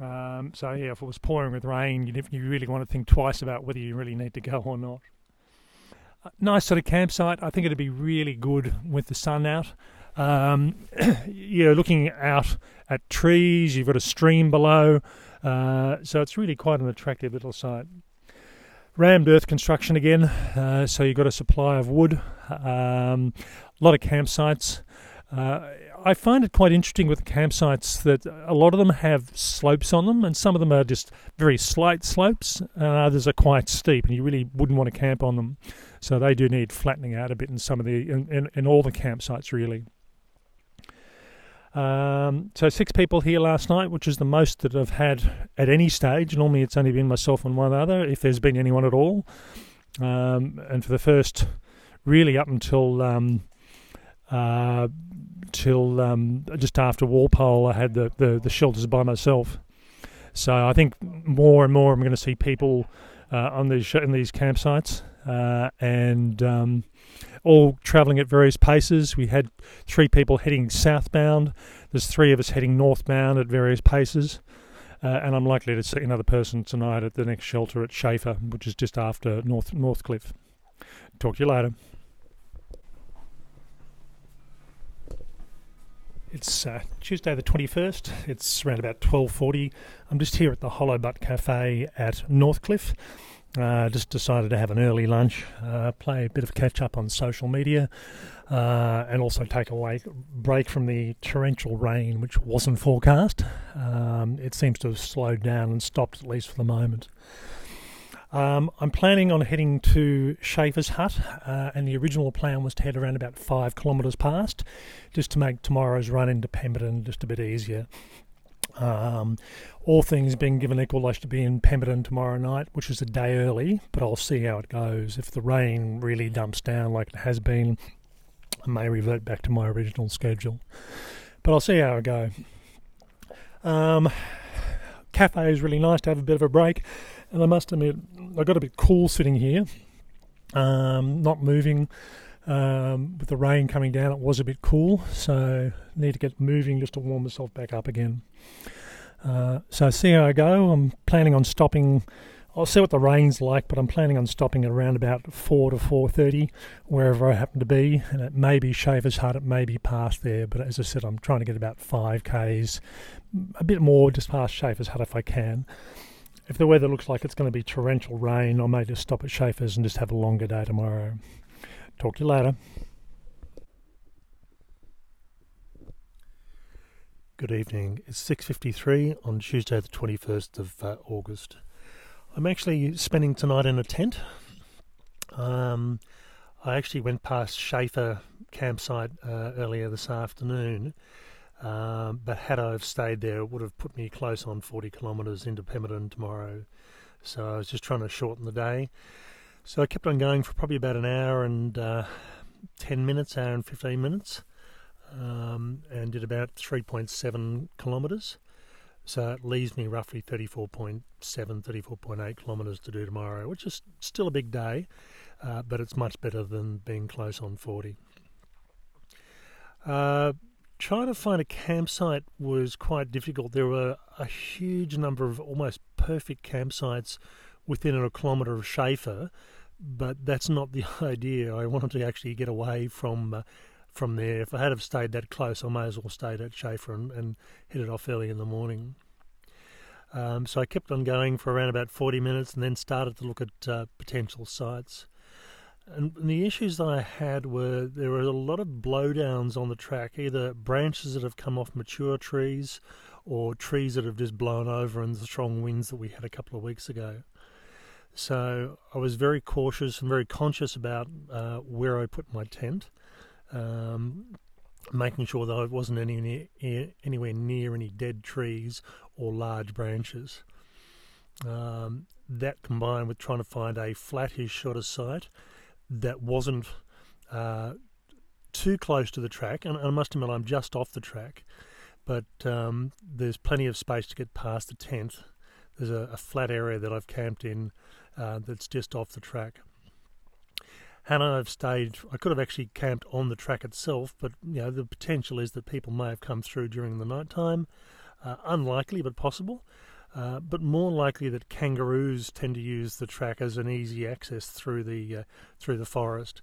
Um, so yeah, if it was pouring with rain, you you really want to think twice about whether you really need to go or not. Uh, nice sort of campsite. I think it'd be really good with the sun out. Um, you're looking out at trees. You've got a stream below, uh, so it's really quite an attractive little site. Rammed earth construction again, uh, so you've got a supply of wood. Um, a lot of campsites. Uh, I find it quite interesting with campsites that a lot of them have slopes on them, and some of them are just very slight slopes, and others are quite steep, and you really wouldn't want to camp on them. So they do need flattening out a bit in some of the in, in, in all the campsites really. Um, so six people here last night, which is the most that I've had at any stage. Normally it's only been myself and one other, if there's been anyone at all. Um, and for the first, really up until um, uh, till um, just after Walpole, I had the, the, the shelters by myself. So I think more and more I'm going to see people uh, on these in these campsites uh, and um, all travelling at various paces. We had three people heading southbound. There's three of us heading northbound at various paces. Uh, and I'm likely to see another person tonight at the next shelter at Schaefer, which is just after North Northcliffe. Talk to you later. It's uh, Tuesday the 21st. It's around about 12.40. I'm just here at the Hollow Butt Cafe at Northcliffe. Uh, just decided to have an early lunch, uh, play a bit of catch up on social media, uh, and also take a wake, break from the torrential rain which wasn't forecast. Um, it seems to have slowed down and stopped at least for the moment. Um, I'm planning on heading to Schaefer's Hut, uh, and the original plan was to head around about five kilometres past, just to make tomorrow's run into Pemberton just a bit easier. Um, all things being given equal, I should be in Pemberton tomorrow night, which is a day early, but I'll see how it goes. If the rain really dumps down like it has been, I may revert back to my original schedule. But I'll see how I go. Um, cafe is really nice to have a bit of a break, and I must admit, I got a bit cool sitting here, um, not moving. Um, with the rain coming down, it was a bit cool, so need to get moving just to warm myself back up again. Uh, so see how I go. I'm planning on stopping. I'll see what the rain's like, but I'm planning on stopping at around about four to four thirty, wherever I happen to be. And it may be Schaefer's Hut, it may be past there, but as I said, I'm trying to get about five k's, a bit more just past Schaefer's Hut if I can. If the weather looks like it's going to be torrential rain, I may just stop at Schaefer's and just have a longer day tomorrow. Talk to you later. Good evening. It's 6:53 on Tuesday the 21st of uh, August. I'm actually spending tonight in a tent. Um, I actually went past Schaefer campsite uh, earlier this afternoon, um, but had I have stayed there, it would have put me close on 40 kilometres into Pemberton tomorrow. So I was just trying to shorten the day. So I kept on going for probably about an hour and uh, 10 minutes, hour and 15 minutes, um, and did about 3.7 kilometres. So it leaves me roughly 34.7, 34.8 kilometres to do tomorrow, which is still a big day, uh, but it's much better than being close on 40. Uh, trying to find a campsite was quite difficult. There were a huge number of almost perfect campsites within a kilometre of Schaefer, but that's not the idea. I wanted to actually get away from uh, from there. If I had have stayed that close, I may as well stayed at Schaefer and, and hit it off early in the morning. Um, so I kept on going for around about 40 minutes and then started to look at uh, potential sites. And, and the issues that I had were there were a lot of blowdowns on the track, either branches that have come off mature trees or trees that have just blown over in the strong winds that we had a couple of weeks ago. So I was very cautious and very conscious about uh, where I put my tent, um, making sure that I wasn't any, anywhere near any dead trees or large branches. Um, that combined with trying to find a flattish sort of site that wasn't uh, too close to the track, and I must admit I'm just off the track, but um, there's plenty of space to get past the tent. There's a, a flat area that I've camped in uh, that's just off the track. Have stayed, I could have actually camped on the track itself, but you know the potential is that people may have come through during the night time. Uh, unlikely, but possible. Uh, but more likely that kangaroos tend to use the track as an easy access through the uh, through the forest.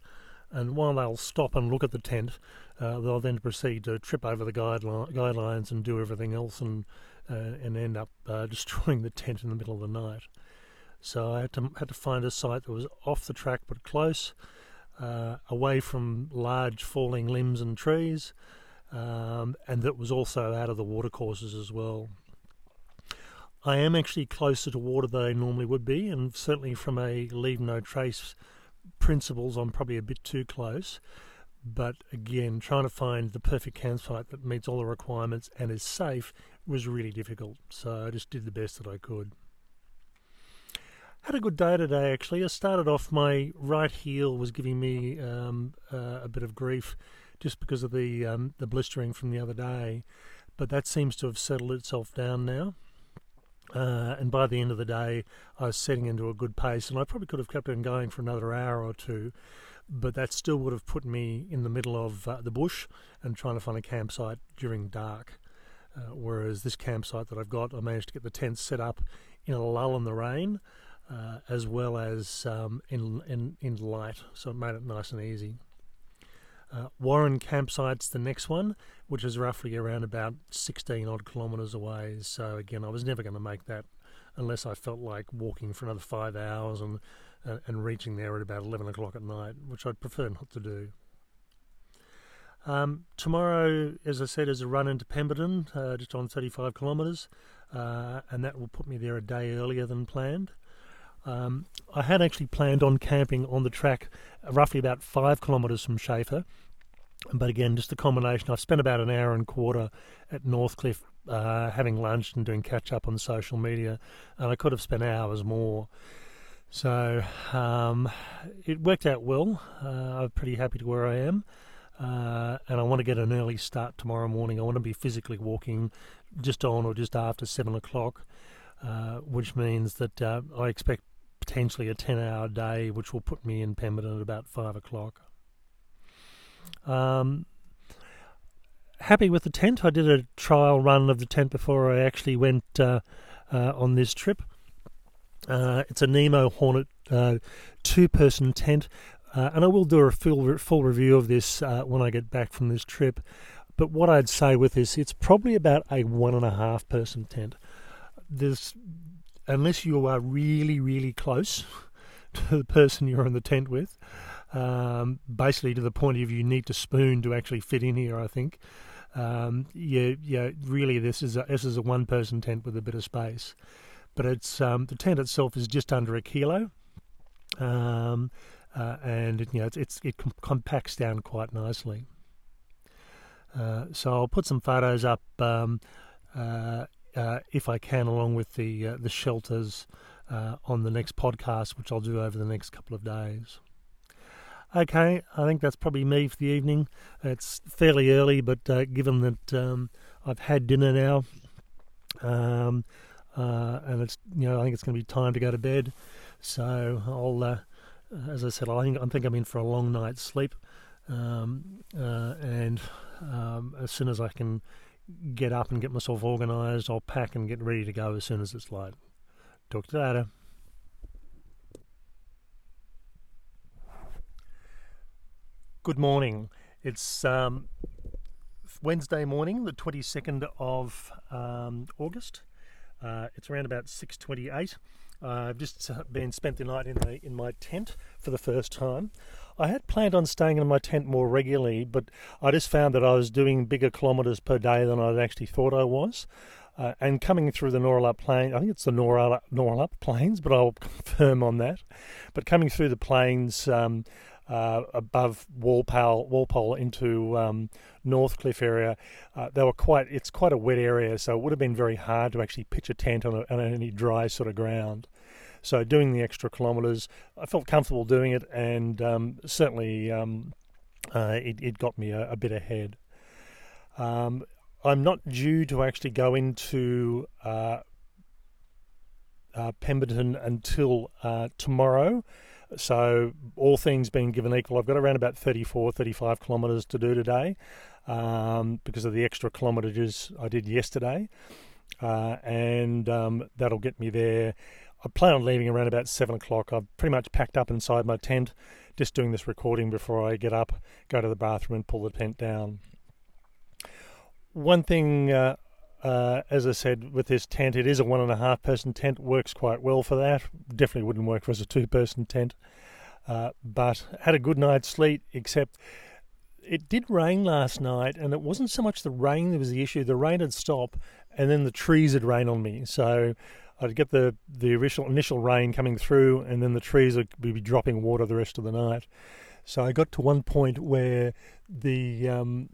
And while they'll stop and look at the tent, uh, they'll then proceed to trip over the guideline, guidelines and do everything else, and uh, and end up uh, destroying the tent in the middle of the night. So I had to had to find a site that was off the track but close, uh, away from large falling limbs and trees, um, and that was also out of the watercourses as well. I am actually closer to water than I normally would be, and certainly from a leave no trace principles, I'm probably a bit too close. But again, trying to find the perfect campsite that meets all the requirements and is safe was really difficult. So I just did the best that I could. Had a good day today, actually. I started off my right heel was giving me um, uh, a bit of grief just because of the um, the blistering from the other day, but that seems to have settled itself down now. Uh, and by the end of the day, I was setting into a good pace, and I probably could have kept on going for another hour or two, but that still would have put me in the middle of uh, the bush and trying to find a campsite during dark. Uh, whereas this campsite that I've got, I managed to get the tent set up in a lull in the rain uh, as well as um, in, in, in light, so it made it nice and easy. Uh, Warren campsite's the next one, which is roughly around about 16 odd kilometres away. So again, I was never going to make that unless I felt like walking for another five hours and uh, and reaching there at about 11 o'clock at night, which I'd prefer not to do. Um, tomorrow, as I said, is a run into Pemberton, uh, just on 35 kilometres, uh, and that will put me there a day earlier than planned. Um, I had actually planned on camping on the track roughly about five kilometres from Schaefer, but again, just a combination. I've spent about an hour and a quarter at Northcliffe uh, having lunch and doing catch up on social media, and I could have spent hours more. So um, it worked out well. Uh, I'm pretty happy to where I am. Uh, and I want to get an early start tomorrow morning. I want to be physically walking just on or just after seven o'clock, uh, which means that uh, I expect potentially a 10 hour day, which will put me in Pemberton at about five o'clock. Um, happy with the tent. I did a trial run of the tent before I actually went uh, uh, on this trip. Uh, it's a Nemo Hornet uh, two person tent, uh, and I will do a full, full review of this uh, when I get back from this trip. But what I'd say with this, it's probably about a one and a half person tent. There's, unless you are really, really close to the person you're in the tent with, um, basically to the point of you need to spoon to actually fit in here, I think. Um, yeah, yeah. Really, this is a, this is a one-person tent with a bit of space, but it's um, the tent itself is just under a kilo, um, uh, and it, you know it's, it's it compacts down quite nicely. Uh, so I'll put some photos up um, uh, if I can, along with the uh, the shelters uh, on the next podcast, which I'll do over the next couple of days. Okay, I think that's probably me for the evening. It's fairly early, but uh, given that um, I've had dinner now, um, uh, and it's you know I think it's going to be time to go to bed. So I'll, uh, as I said, I think I think I'm in for a long night's sleep, um, uh, and um, as soon as I can get up and get myself organised, I'll pack and get ready to go as soon as it's light. Talk to you later. Good morning. It's um, Wednesday morning, the 22nd of um, August. Uh, it's around about 6:28. Uh, I've just uh, been spent the night in the in my tent for the first time. I had planned on staying in my tent more regularly, but I just found that I was doing bigger kilometres per day than I'd actually thought I was. Uh, and coming through the Noarlunta Plain, I think it's the Noarlunta Plains, but I'll confirm on that. But coming through the plains, um, uh, above Walpole, Walpole into um, Northcliffe area. Uh, they were quite. It's quite a wet area, so it would have been very hard to actually pitch a tent on, a, on any dry sort of ground. So doing the extra kilometres, I felt comfortable doing it, and um, certainly um, uh, it, it, got me a, a bit ahead. Um, I'm not due to actually go into uh, uh, Pemberton until uh, tomorrow. So, all things being given equal, I've got around about 34, 35 kilometres to do today um, because of the extra kilometres I did yesterday. Uh, and um, that'll get me there. I plan on leaving around about 7 o'clock. I've pretty much packed up inside my tent, just doing this recording before I get up, go to the bathroom, and pull the tent down. One thing uh, uh, as I said, with this tent, it is a one and a half person tent. Works quite well for that. Definitely wouldn't work for as a two person tent. Uh, but had a good night's sleep, except it did rain last night, and it wasn't so much the rain that was the issue. The rain had stopped, and then the trees had rained on me. So I'd get the the initial initial rain coming through, and then the trees would be dropping water the rest of the night. So I got to one point where the um,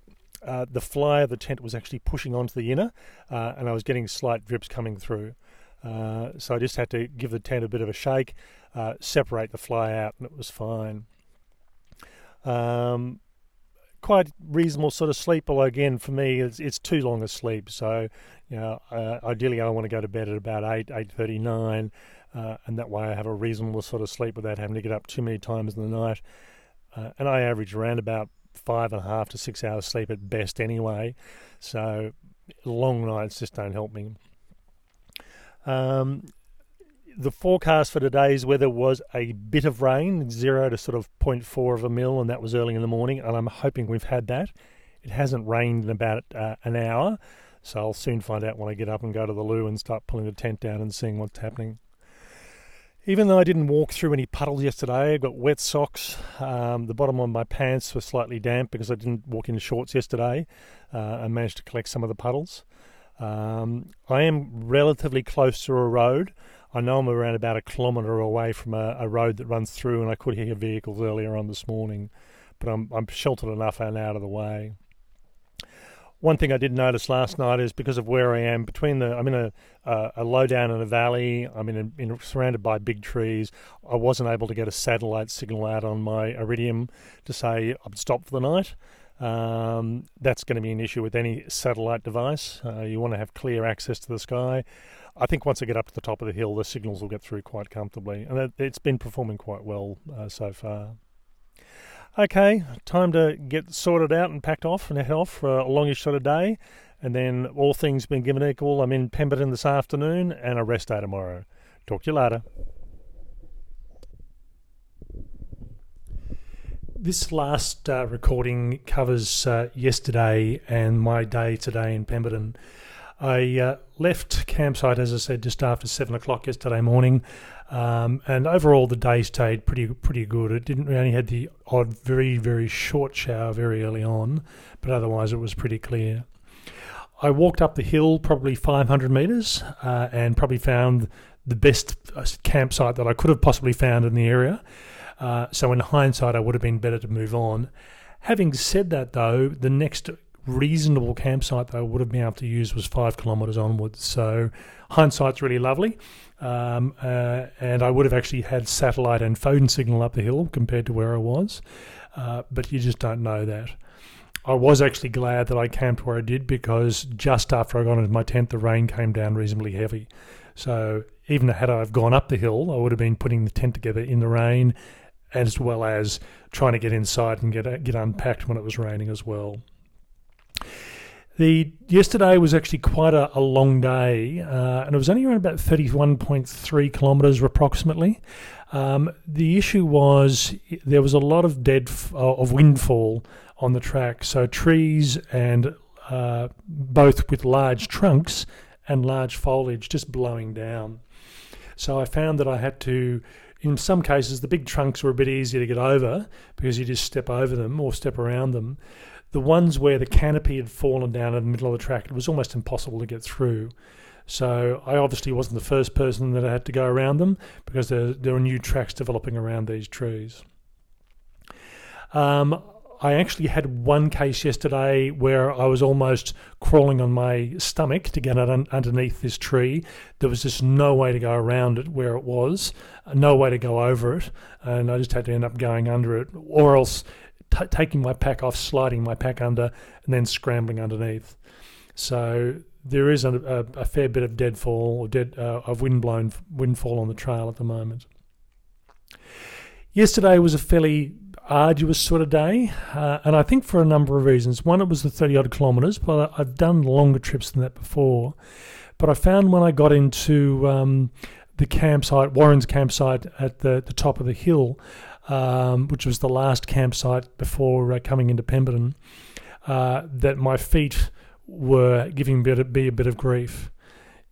uh, the fly of the tent was actually pushing onto the inner, uh, and I was getting slight drips coming through. Uh, so I just had to give the tent a bit of a shake, uh, separate the fly out, and it was fine. Um, quite reasonable sort of sleep, although again for me it's, it's too long a sleep. So you know, uh, ideally I want to go to bed at about eight, eight thirty, nine, and that way I have a reasonable sort of sleep without having to get up too many times in the night. and I average around about five and a half to six hours sleep at best anyway. So long nights just don't help me. Um, the forecast for today's weather was a bit of rain, zero to sort of 0.4 of a mil, and that was early in the morning. And I'm hoping we've had that. It hasn't rained in about uh, an hour, so I'll soon find out when I get up and go to the loo and start pulling the tent down and seeing what's happening. Even though I didn't walk through any puddles yesterday, I got wet socks. Um, the bottom of my pants was slightly damp because I didn't walk in shorts yesterday. Uh, I managed to collect some of the puddles. Um, I am relatively close to a road. I know I'm around about a kilometre away from a, a, road that runs through, and I could hear vehicles earlier on this morning, but I'm, I'm sheltered enough and out of the way. One thing I did notice last night is because of where I am between the I'm in a a, a low down in a valley. I'm in, a, in surrounded by big trees. I wasn't able to get a satellite signal out on my Iridium to say I'd stop for the night. Um, that's going to be an issue with any satellite device. Uh, you want to have clear access to the sky. I think once I get up to the top of the hill, the signals will get through quite comfortably, and it's been performing quite well uh, so far. Okay, time to get sorted out and packed off and head off for a longish sort of day. And then, all things being given equal, I'm in Pemberton this afternoon and a rest day tomorrow. Talk to you later. This last uh, recording covers uh, yesterday and my day today in Pemberton. I uh, left campsite, as I said, just after seven o'clock yesterday morning, um, and overall the day stayed pretty pretty good. It didn't. We only had the odd, very very short shower very early on, but otherwise it was pretty clear. I walked up the hill probably 500 metres uh, and probably found the best uh, campsite that I could have possibly found in the area. Uh, so in hindsight, I would have been better to move on. Having said that, though, the next reasonable campsite that I would have been able to use was five kilometres onwards. So hindsight's really lovely. Um, uh, and I would have actually had satellite and phone signal up the hill compared to where I was. Uh, but you just don't know that. I was actually glad that I camped where I did because just after I got into my tent, the rain came down reasonably heavy. So even had I have gone up the hill, I would have been putting the tent together in the rain, as well as trying to get inside and get get unpacked when it was raining as well. The yesterday was actually quite a, a long day, uh, and it was only around about thirty-one point three kilometres approximately. Um, the issue was there was a lot of dead f- uh, of windfall on the track, so trees and uh, both with large trunks and large foliage just blowing down. So I found that I had to in some cases, the big trunks were a bit easier to get over because you just step over them or step around them. The ones where the canopy had fallen down in the middle of the track, it was almost impossible to get through. So I obviously wasn't the first person that had to go around them because there, there were new tracks developing around these trees. Um, I actually had one case yesterday where I was almost crawling on my stomach to get un- underneath this tree. There was just no way to go around it where it was, no way to go over it, and I just had to end up going under it, or else t- taking my pack off, sliding my pack under, and then scrambling underneath. So there is a, a, a fair bit of deadfall or dead uh, of windblown windfall on the trail at the moment. Yesterday was a fairly arduous sort of day, uh, and I think for a number of reasons. One, it was the 30 odd kilometres, but I've done longer trips than that before. But I found when I got into um, the campsite, Warren's campsite at the, the top of the hill, um, which was the last campsite before uh, coming into Pemberton, uh, that my feet were giving me a bit, of grief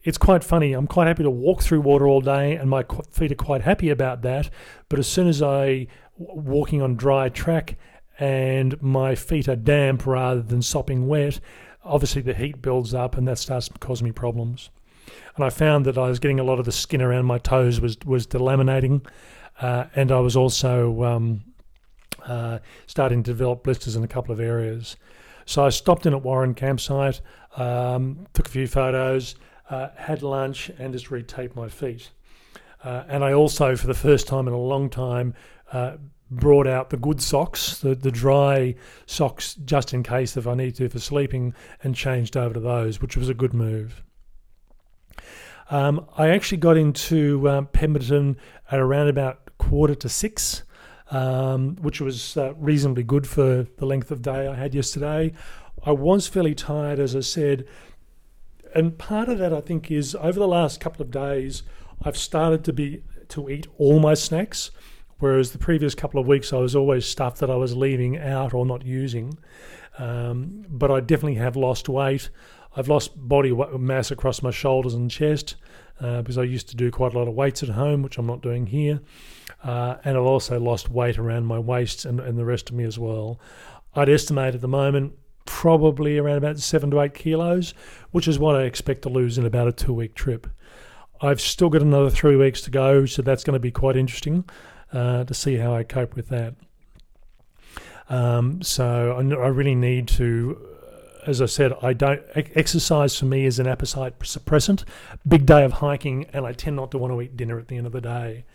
it's quite funny. I'm quite happy to walk through water all day, and my feet are quite happy about that. But as soon as I walking on dry track and my feet are damp rather than sopping wet, obviously the heat builds up and that starts to cause me problems. And I found that I was getting a lot of the skin around my toes was was delaminating, uh, and I was also um, uh, starting to develop blisters in a couple of areas. So I stopped in at Warren campsite, um, took a few photos, uh, had lunch, and just retaped my feet. Uh, and I also, for the first time in a long time, uh, brought out the good socks, the, the dry socks, just in case if I need to for sleeping, and changed over to those, which was a good move. Um, I actually got into um, Pemberton at around about quarter to six, um, which was uh, reasonably good for the length of day I had yesterday. I was fairly tired, as I said, and part of that I think is over the last couple of days I've started to be to eat all my snacks, whereas the previous couple of weeks I was always stuff that I was leaving out or not using. Um, but I definitely have lost weight. I've lost body mass across my shoulders and chest uh, because I used to do quite a lot of weights at home, which I'm not doing here. Uh, and I've also lost weight around my waist and, and the rest of me as well. I'd estimate at the moment probably around about seven to eight kilos, which is what I expect to lose in about a two week trip. I've still got another three weeks to go, so that's going to be quite interesting uh, to see how I cope with that. Um, so I, I, really need to, as I said, I don't exercise for me is an appetite suppressant. Big day of hiking, and I tend not to want to eat dinner at the end of the day.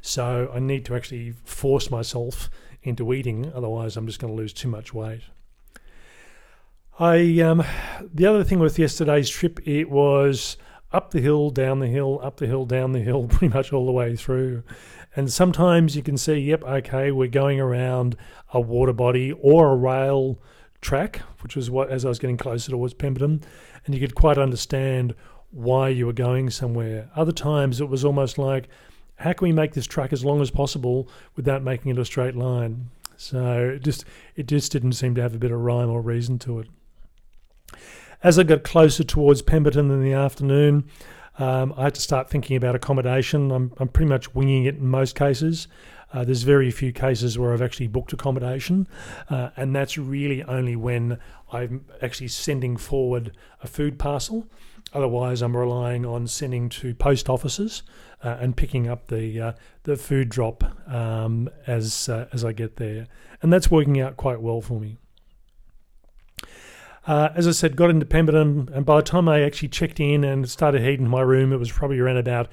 So I need to actually force myself into eating, otherwise I'm just going to lose too much weight. I um, the other thing with yesterday's trip, it was up the hill, down the hill, up the hill, down the hill, pretty much all the way through. And sometimes you can see, yep, okay, we're going around a water body or a rail track, which was what as I was getting closer towards Pemberton, and you could quite understand why you were going somewhere. Other times it was almost like, how can we make this track as long as possible without making it a straight line? So it just it just didn't seem to have a bit of rhyme or reason to it. As I got closer towards Pemberton in the afternoon, um, I had to start thinking about accommodation. I'm, I'm pretty much winging it in most cases. Uh, there's very few cases where I've actually booked accommodation, uh, and that's really only when I'm actually sending forward a food parcel. Otherwise, I'm relying on sending to post offices uh, and picking up the uh, the food drop um, as uh, as I get there, and that's working out quite well for me. Uh, as I said, got into Pemberton, and by the time I actually checked in and started heating my room, it was probably around about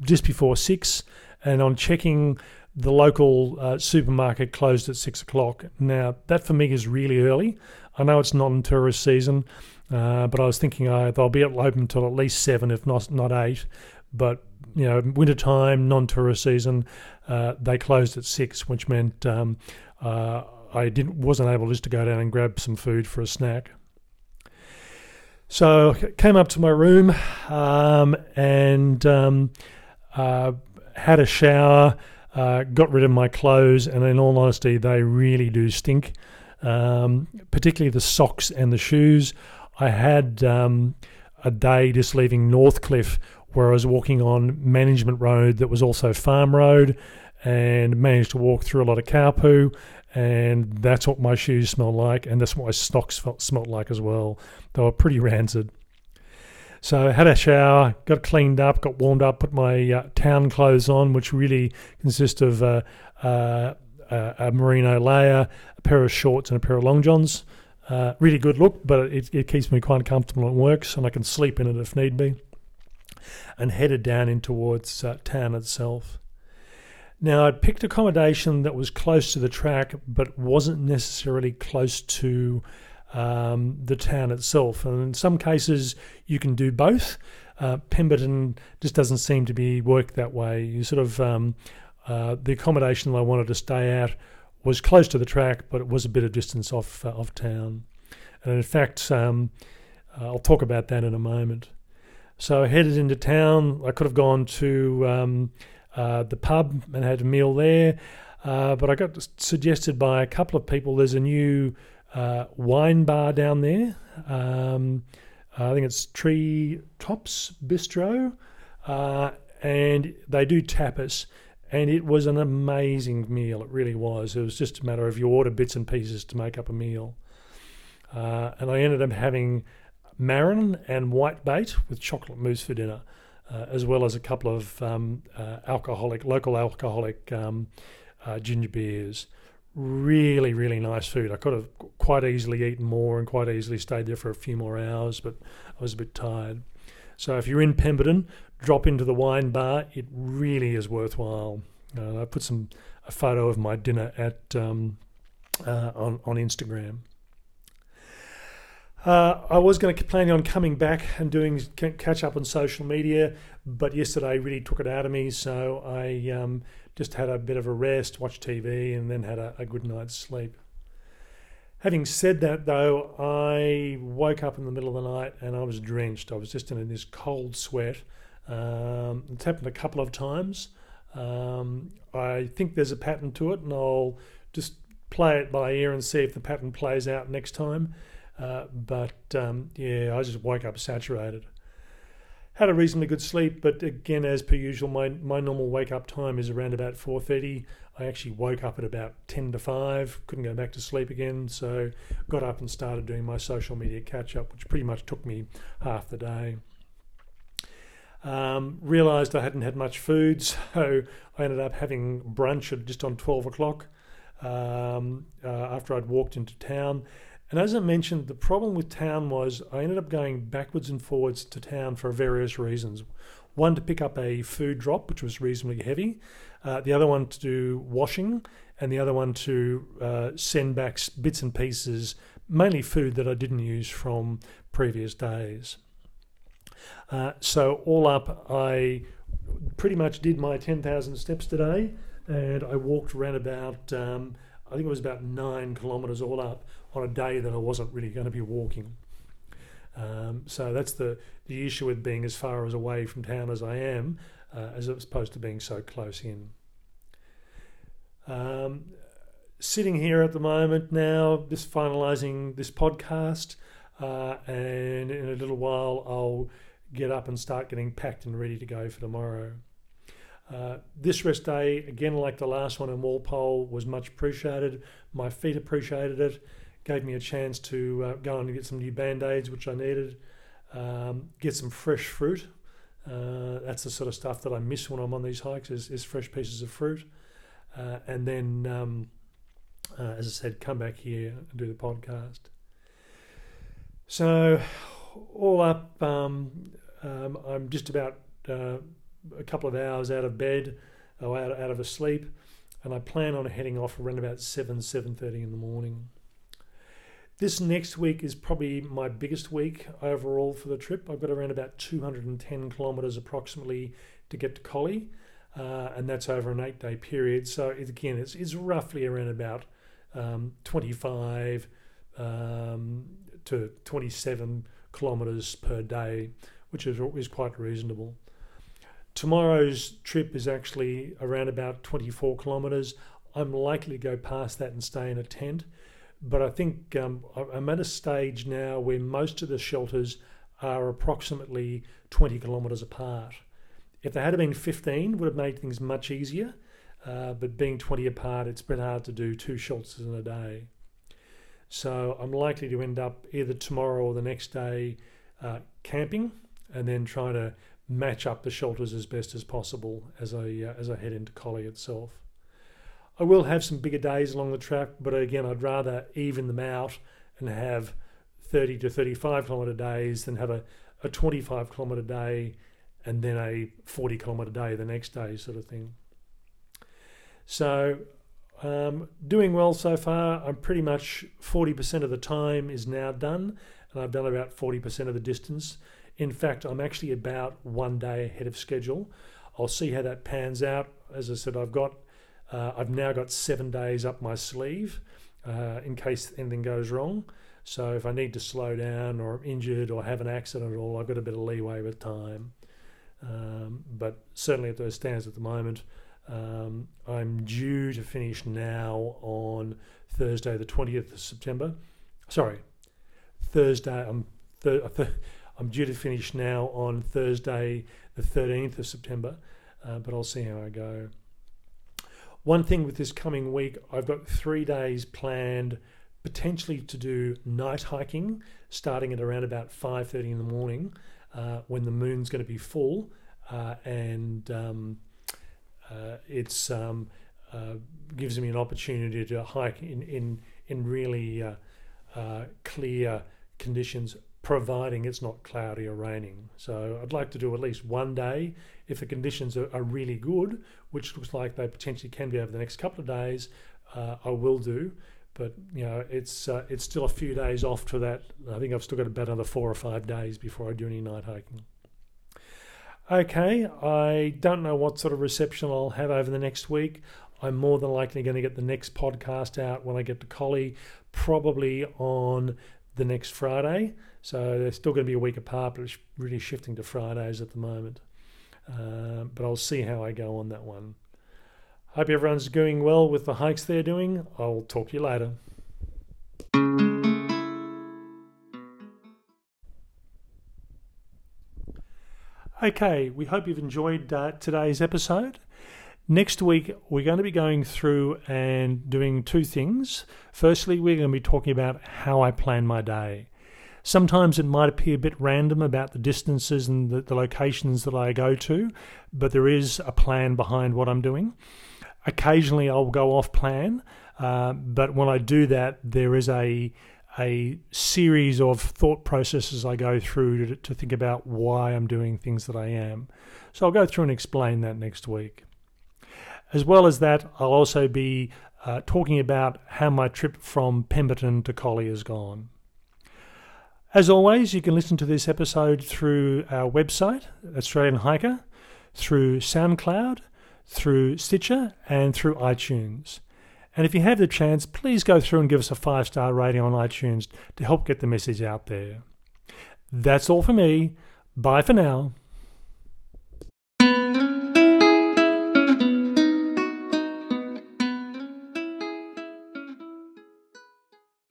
just before six. And on checking, the local uh, supermarket closed at six o'clock. Now, that for me is really early. I know it's not in tourist season, uh, but I was thinking uh, they'll be open until at least seven, if not not eight. But you know, winter time, non-tourist season, uh, they closed at six, which meant um, uh, I didn't wasn't able just to go down and grab some food for a snack. So came up to my room um, and um, had a shower, uh, got rid of my clothes, and in all honesty, they really do stink. Um, particularly the socks and the shoes. I had um, a day just leaving Northcliffe where I was walking on Management Road that was also Farm Road and managed to walk through a lot of cow poo and that's what my shoes smelled like, and that's what my socks smelled like as well. They were pretty rancid. So I had a shower, got cleaned up, got warmed up, put my uh, town clothes on, which really consist of uh, uh, a merino layer, a pair of shorts, and a pair of long johns. Uh, really good look, but it, it keeps me quite comfortable and works, and I can sleep in it if need be. And headed down in towards uh, town itself. Now, I'd picked accommodation that was close to the track, but wasn't necessarily close to um, the town itself. And in some cases, you can do both. Uh, Pemberton just doesn't seem to be worked that way. You sort of um, uh, the accommodation I wanted to stay at was close to the track, but it was a bit of distance off uh, off town. And in fact, um, I'll talk about that in a moment. So I headed into town. I could have gone to um, uh, the pub and had a meal there. Uh, but I got suggested by a couple of people there's a new uh, wine bar down there. Um, I think it's Tree Tops Bistro. Uh, and they do tapas. And it was an amazing meal. It really was. It was just a matter of you order bits and pieces to make up a meal. Uh, and I ended up having marron and white bait with chocolate mousse for dinner uh, as well as a couple of um, uh, alcoholic, local alcoholic um, uh, ginger beers. Really, really nice food. I could have quite easily eaten more and quite easily stayed there for a few more hours, but I was a bit tired. So if you're in Pemberton, drop into the wine bar. It really is worthwhile. Uh, I put some a photo of my dinner at um, uh, on on Instagram. Uh, I was going to plan on coming back and doing catch up on social media, but yesterday really took it out of me. So I um, just had a bit of a rest, watched TV, and then had a, a, good night's sleep. Having said that, though, I woke up in the middle of the night and I was drenched. I was just in this cold sweat. Um, it's happened a couple of times. Um, I think there's a pattern to it, and I'll just play it by ear and see if the pattern plays out next time. Uh, but um, yeah, I just woke up saturated. Had a reasonably good sleep, but again, as per usual, my, my normal wake up time is around about 4:30. I actually woke up at about 10 to 5, couldn't go back to sleep again, so got up and started doing my social media catch up, which pretty much took me half the day. Um, realised I hadn't had much food, so I ended up having brunch at just on 12 o'clock um, uh, after I'd walked into town. And as I mentioned, the problem with town was I ended up going backwards and forwards to town for various reasons. One to pick up a food drop, which was reasonably heavy, uh, the other one to do washing, and the other one to uh, send back bits and pieces, mainly food that I didn't use from previous days. Uh, so, all up, I pretty much did my 10,000 steps today, and I walked around about, um, I think it was about nine kilometres all up on a day that I wasn't really going to be walking. Um, so that's the, the issue with being as far as away from town as I am, uh, as opposed to being so close in. Um, sitting here at the moment now, just finalising this podcast, uh, and in a little while I'll get up and start getting packed and ready to go for tomorrow. Uh, this rest day, again, like the last one in Walpole, was much appreciated. My feet appreciated it gave me a chance to uh, go and get some new band aids, which I needed, um, get some fresh fruit. Uh, that's the sort of stuff that I miss when I'm on these hikes is, is fresh pieces of fruit. Uh, and then, um, uh, as I said, come back here and do the podcast. So, all up, um, um I'm just about uh, a couple of hours out of bed, or out, out of a sleep, and I plan on heading off around about 7, 7.30 in the morning. This next week is probably my biggest week overall for the trip. I've got around about 210 kilometres approximately to get to Collie, uh, and that's over an eight day period. So, it, again, it's, it's roughly around about um, 25 um, to 27 kilometres per day, which is, is quite reasonable. Tomorrow's trip is actually around about 24 kilometres. I'm likely to go past that and stay in a tent but I think um, I'm at a stage now where most of the shelters are approximately 20 kilometres apart. If they had been 15, would have made things much easier. Uh, but being 20 apart, it's been hard to do two shelters in a day. So I'm likely to end up either tomorrow or the next day uh, camping, and then trying to match up the shelters as best as possible as I uh, as I head into Collie itself. I will have some bigger days along the track, but again, I'd rather even them out and have 30 to 35 kilometre days than have a, a 25 kilometre day and then a 40 kilometre day the next day, sort of thing. So, um, doing well so far. I'm pretty much 40% of the time is now done, and I've done about 40% of the distance. In fact, I'm actually about one day ahead of schedule. I'll see how that pans out. As I said, I've got uh, I've now got seven days up my sleeve uh, in case anything goes wrong. So if I need to slow down or I'm injured or have an accident at all, I've got a bit of leeway with time. Um, but certainly at those stands at the moment, um, I'm due to finish now on Thursday, the 20th of September. Sorry, Thursday. I'm th- I'm due to finish now on Thursday, the 13th of September, uh, but I'll see how I go. One thing with this coming week, I've got three days planned potentially to do night hiking starting at around about 5.30 in the morning uh, when the moon's going to be full uh, and um, uh, it's um, uh, gives me an opportunity to hike in, in, in really uh, uh, clear conditions providing it's not cloudy or raining. So I'd like to do at least one day if the conditions are, are really good, which looks like they potentially can be over the next couple of days. Uh, I will do, but you know it's uh, it's still a few days off to that. I think I've still got about another four or five days before I do any night hiking. Okay, I don't know what sort of reception I'll have over the next week. I'm more than likely going to get the next podcast out when I get to Collie, probably on the next Friday. So they're still going to be a week apart, but it's really shifting to Fridays at the moment. uh, but I'll see how I go on that one. Hope everyone's doing well with the hikes they're doing. I'll talk to you later. Okay, we hope you've enjoyed uh, today's episode. Next week, we're going to be going through and doing two things. Firstly, we're going to be talking about how I plan my day. Sometimes it might appear a bit random about the distances and the, the locations that I go to, but there is a plan behind what I'm doing. Occasionally, I'll go off plan, uh, but when I do that, there is a a series of thought processes I go through to, to think about why I'm doing things that I am. So I'll go through and explain that next week. As well as that, I'll also be uh, talking about how my trip from Pemberton to Collie has gone. As always, you can listen to this episode through our website, Australian Hiker, through SoundCloud, through Stitcher, and through iTunes. And if you have the chance, please go through and give us a five star rating on iTunes to help get the message out there. That's all for me. Bye for now.